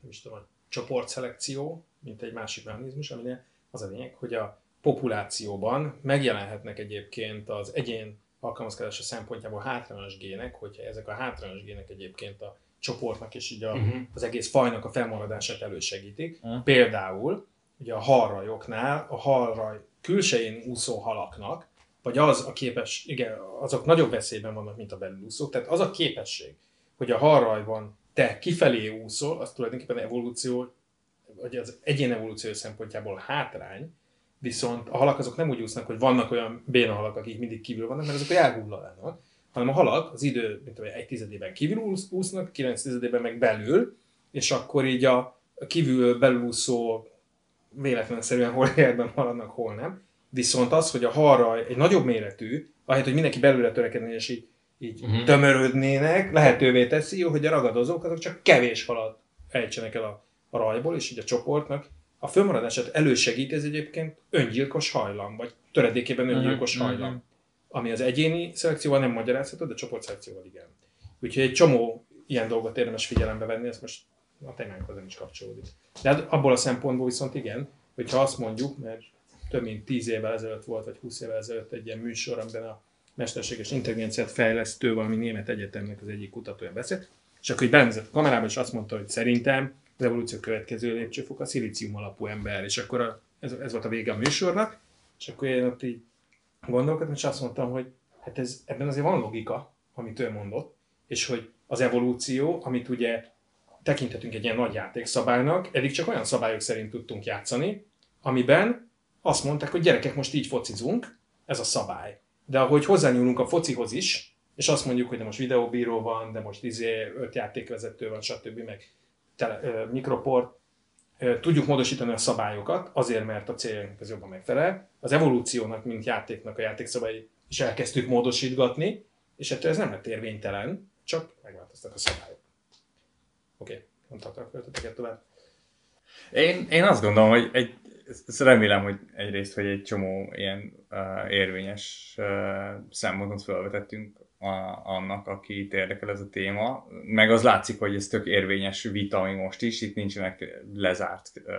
nem is tudom, a csoportszelekció, mint egy másik mechanizmus, aminél az a lényeg, hogy a populációban megjelenhetnek egyébként az egyén alkalmazkodása szempontjából hátrányos gének, hogyha ezek a hátrányos gének egyébként a csoportnak és így a, uh-huh. az egész fajnak a felmaradását elősegítik. Uh-huh. Például ugye a halrajoknál, a halraj külsején úszó halaknak, vagy az a képes, igen, azok nagyobb veszélyben vannak, mint a belülúszók, tehát az a képesség, hogy a halrajban te kifelé úszol, az tulajdonképpen evolúció, vagy az egyén evolúció szempontjából hátrány, viszont a halak azok nem úgy úsznak, hogy vannak olyan béna halak, akik mindig kívül vannak, mert azok elhullanának, hanem a halak az idő, mint tudom, egy tizedében kívül úsznak, kilenc tizedében meg belül, és akkor így a kívül belúszó véletlenszerűen hol életben maradnak, hol nem. Viszont az, hogy a halraj egy nagyobb méretű, ahelyett, hogy mindenki belőle törekedne, és így, így uh-huh. tömörödnének, lehetővé teszi, hogy a ragadozók azok csak kevés halat ejtsenek el a, a rajból, és így a csoportnak a fölmaradását elősegít ez egyébként öngyilkos hajlam, vagy töredékében öngyilkos uh-huh, hajlam. Ami az egyéni szelekcióval nem magyarázható, de csoportszelekcióval igen. Úgyhogy egy csomó ilyen dolgot érdemes figyelembe venni, ez most a témánkhoz nem is kapcsolódik. De hát abból a szempontból viszont igen, hogyha azt mondjuk, mert több mint 10 évvel ezelőtt volt, vagy 20 évvel ezelőtt egy ilyen műsor, amiben a mesterséges intelligenciát fejlesztő valami német egyetemnek az egyik kutatója beszélt, és akkor így belemzett a kamerába, és azt mondta, hogy szerintem az evolúció következő lépcsőfok a szilícium alapú ember, és akkor a, ez, ez volt a vége a műsornak, és akkor én ott így gondolkodtam, és azt mondtam, hogy hát ez, ebben azért van logika, amit ő mondott, és hogy az evolúció, amit ugye tekinthetünk egy ilyen nagy játékszabálynak, eddig csak olyan szabályok szerint tudtunk játszani, amiben azt mondták, hogy gyerekek, most így focizunk, ez a szabály. De ahogy hozzányúlunk a focihoz is, és azt mondjuk, hogy de most videóbíró van, de most izé öt játékvezető van, stb., meg tele, ö, mikroport, ö, tudjuk módosítani a szabályokat, azért, mert a céljának ez jobban megfelel. Az evolúciónak, mint játéknak a játékszabály is elkezdtük módosítgatni, és ettől ez nem lett érvénytelen, csak megváltoztak a szabályok. Oké, okay. nem tartok tovább. Én, én azt gondolom, hogy egy, ezt remélem, hogy egyrészt, hogy egy csomó ilyen uh, érvényes uh, szempontot felvetettünk a, annak, akit érdekel ez a téma. Meg az látszik, hogy ez tök érvényes vita, ami most is, itt nincsenek lezárt uh,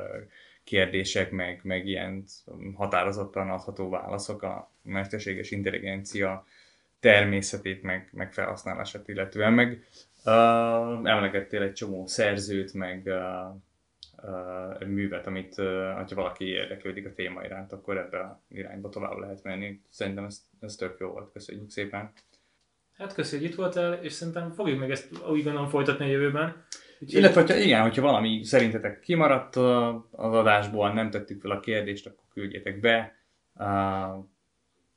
kérdések, meg, meg ilyen határozottan adható válaszok a mesterséges intelligencia természetét, meg, meg felhasználását illetően, meg uh, emlegettél egy csomó szerzőt, meg uh, uh, művet, amit, uh, ha valaki érdeklődik a téma iránt, akkor ebbe a irányba tovább lehet menni. Szerintem ez, ez tök jó volt, köszönjük szépen. Hát köszönjük, hogy itt voltál, és szerintem fogjuk meg ezt úgy gondolom folytatni a jövőben. Úgyhogy... Illetve, hogyha igen, hogyha valami szerintetek kimaradt az adásból, nem tettük fel a kérdést, akkor küldjétek be. Uh,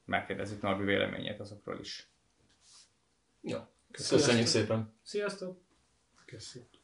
megkérdezzük Norbi véleményét azokról is. Jó. Köszönjük szépen. Sziasztok. Köszönjük.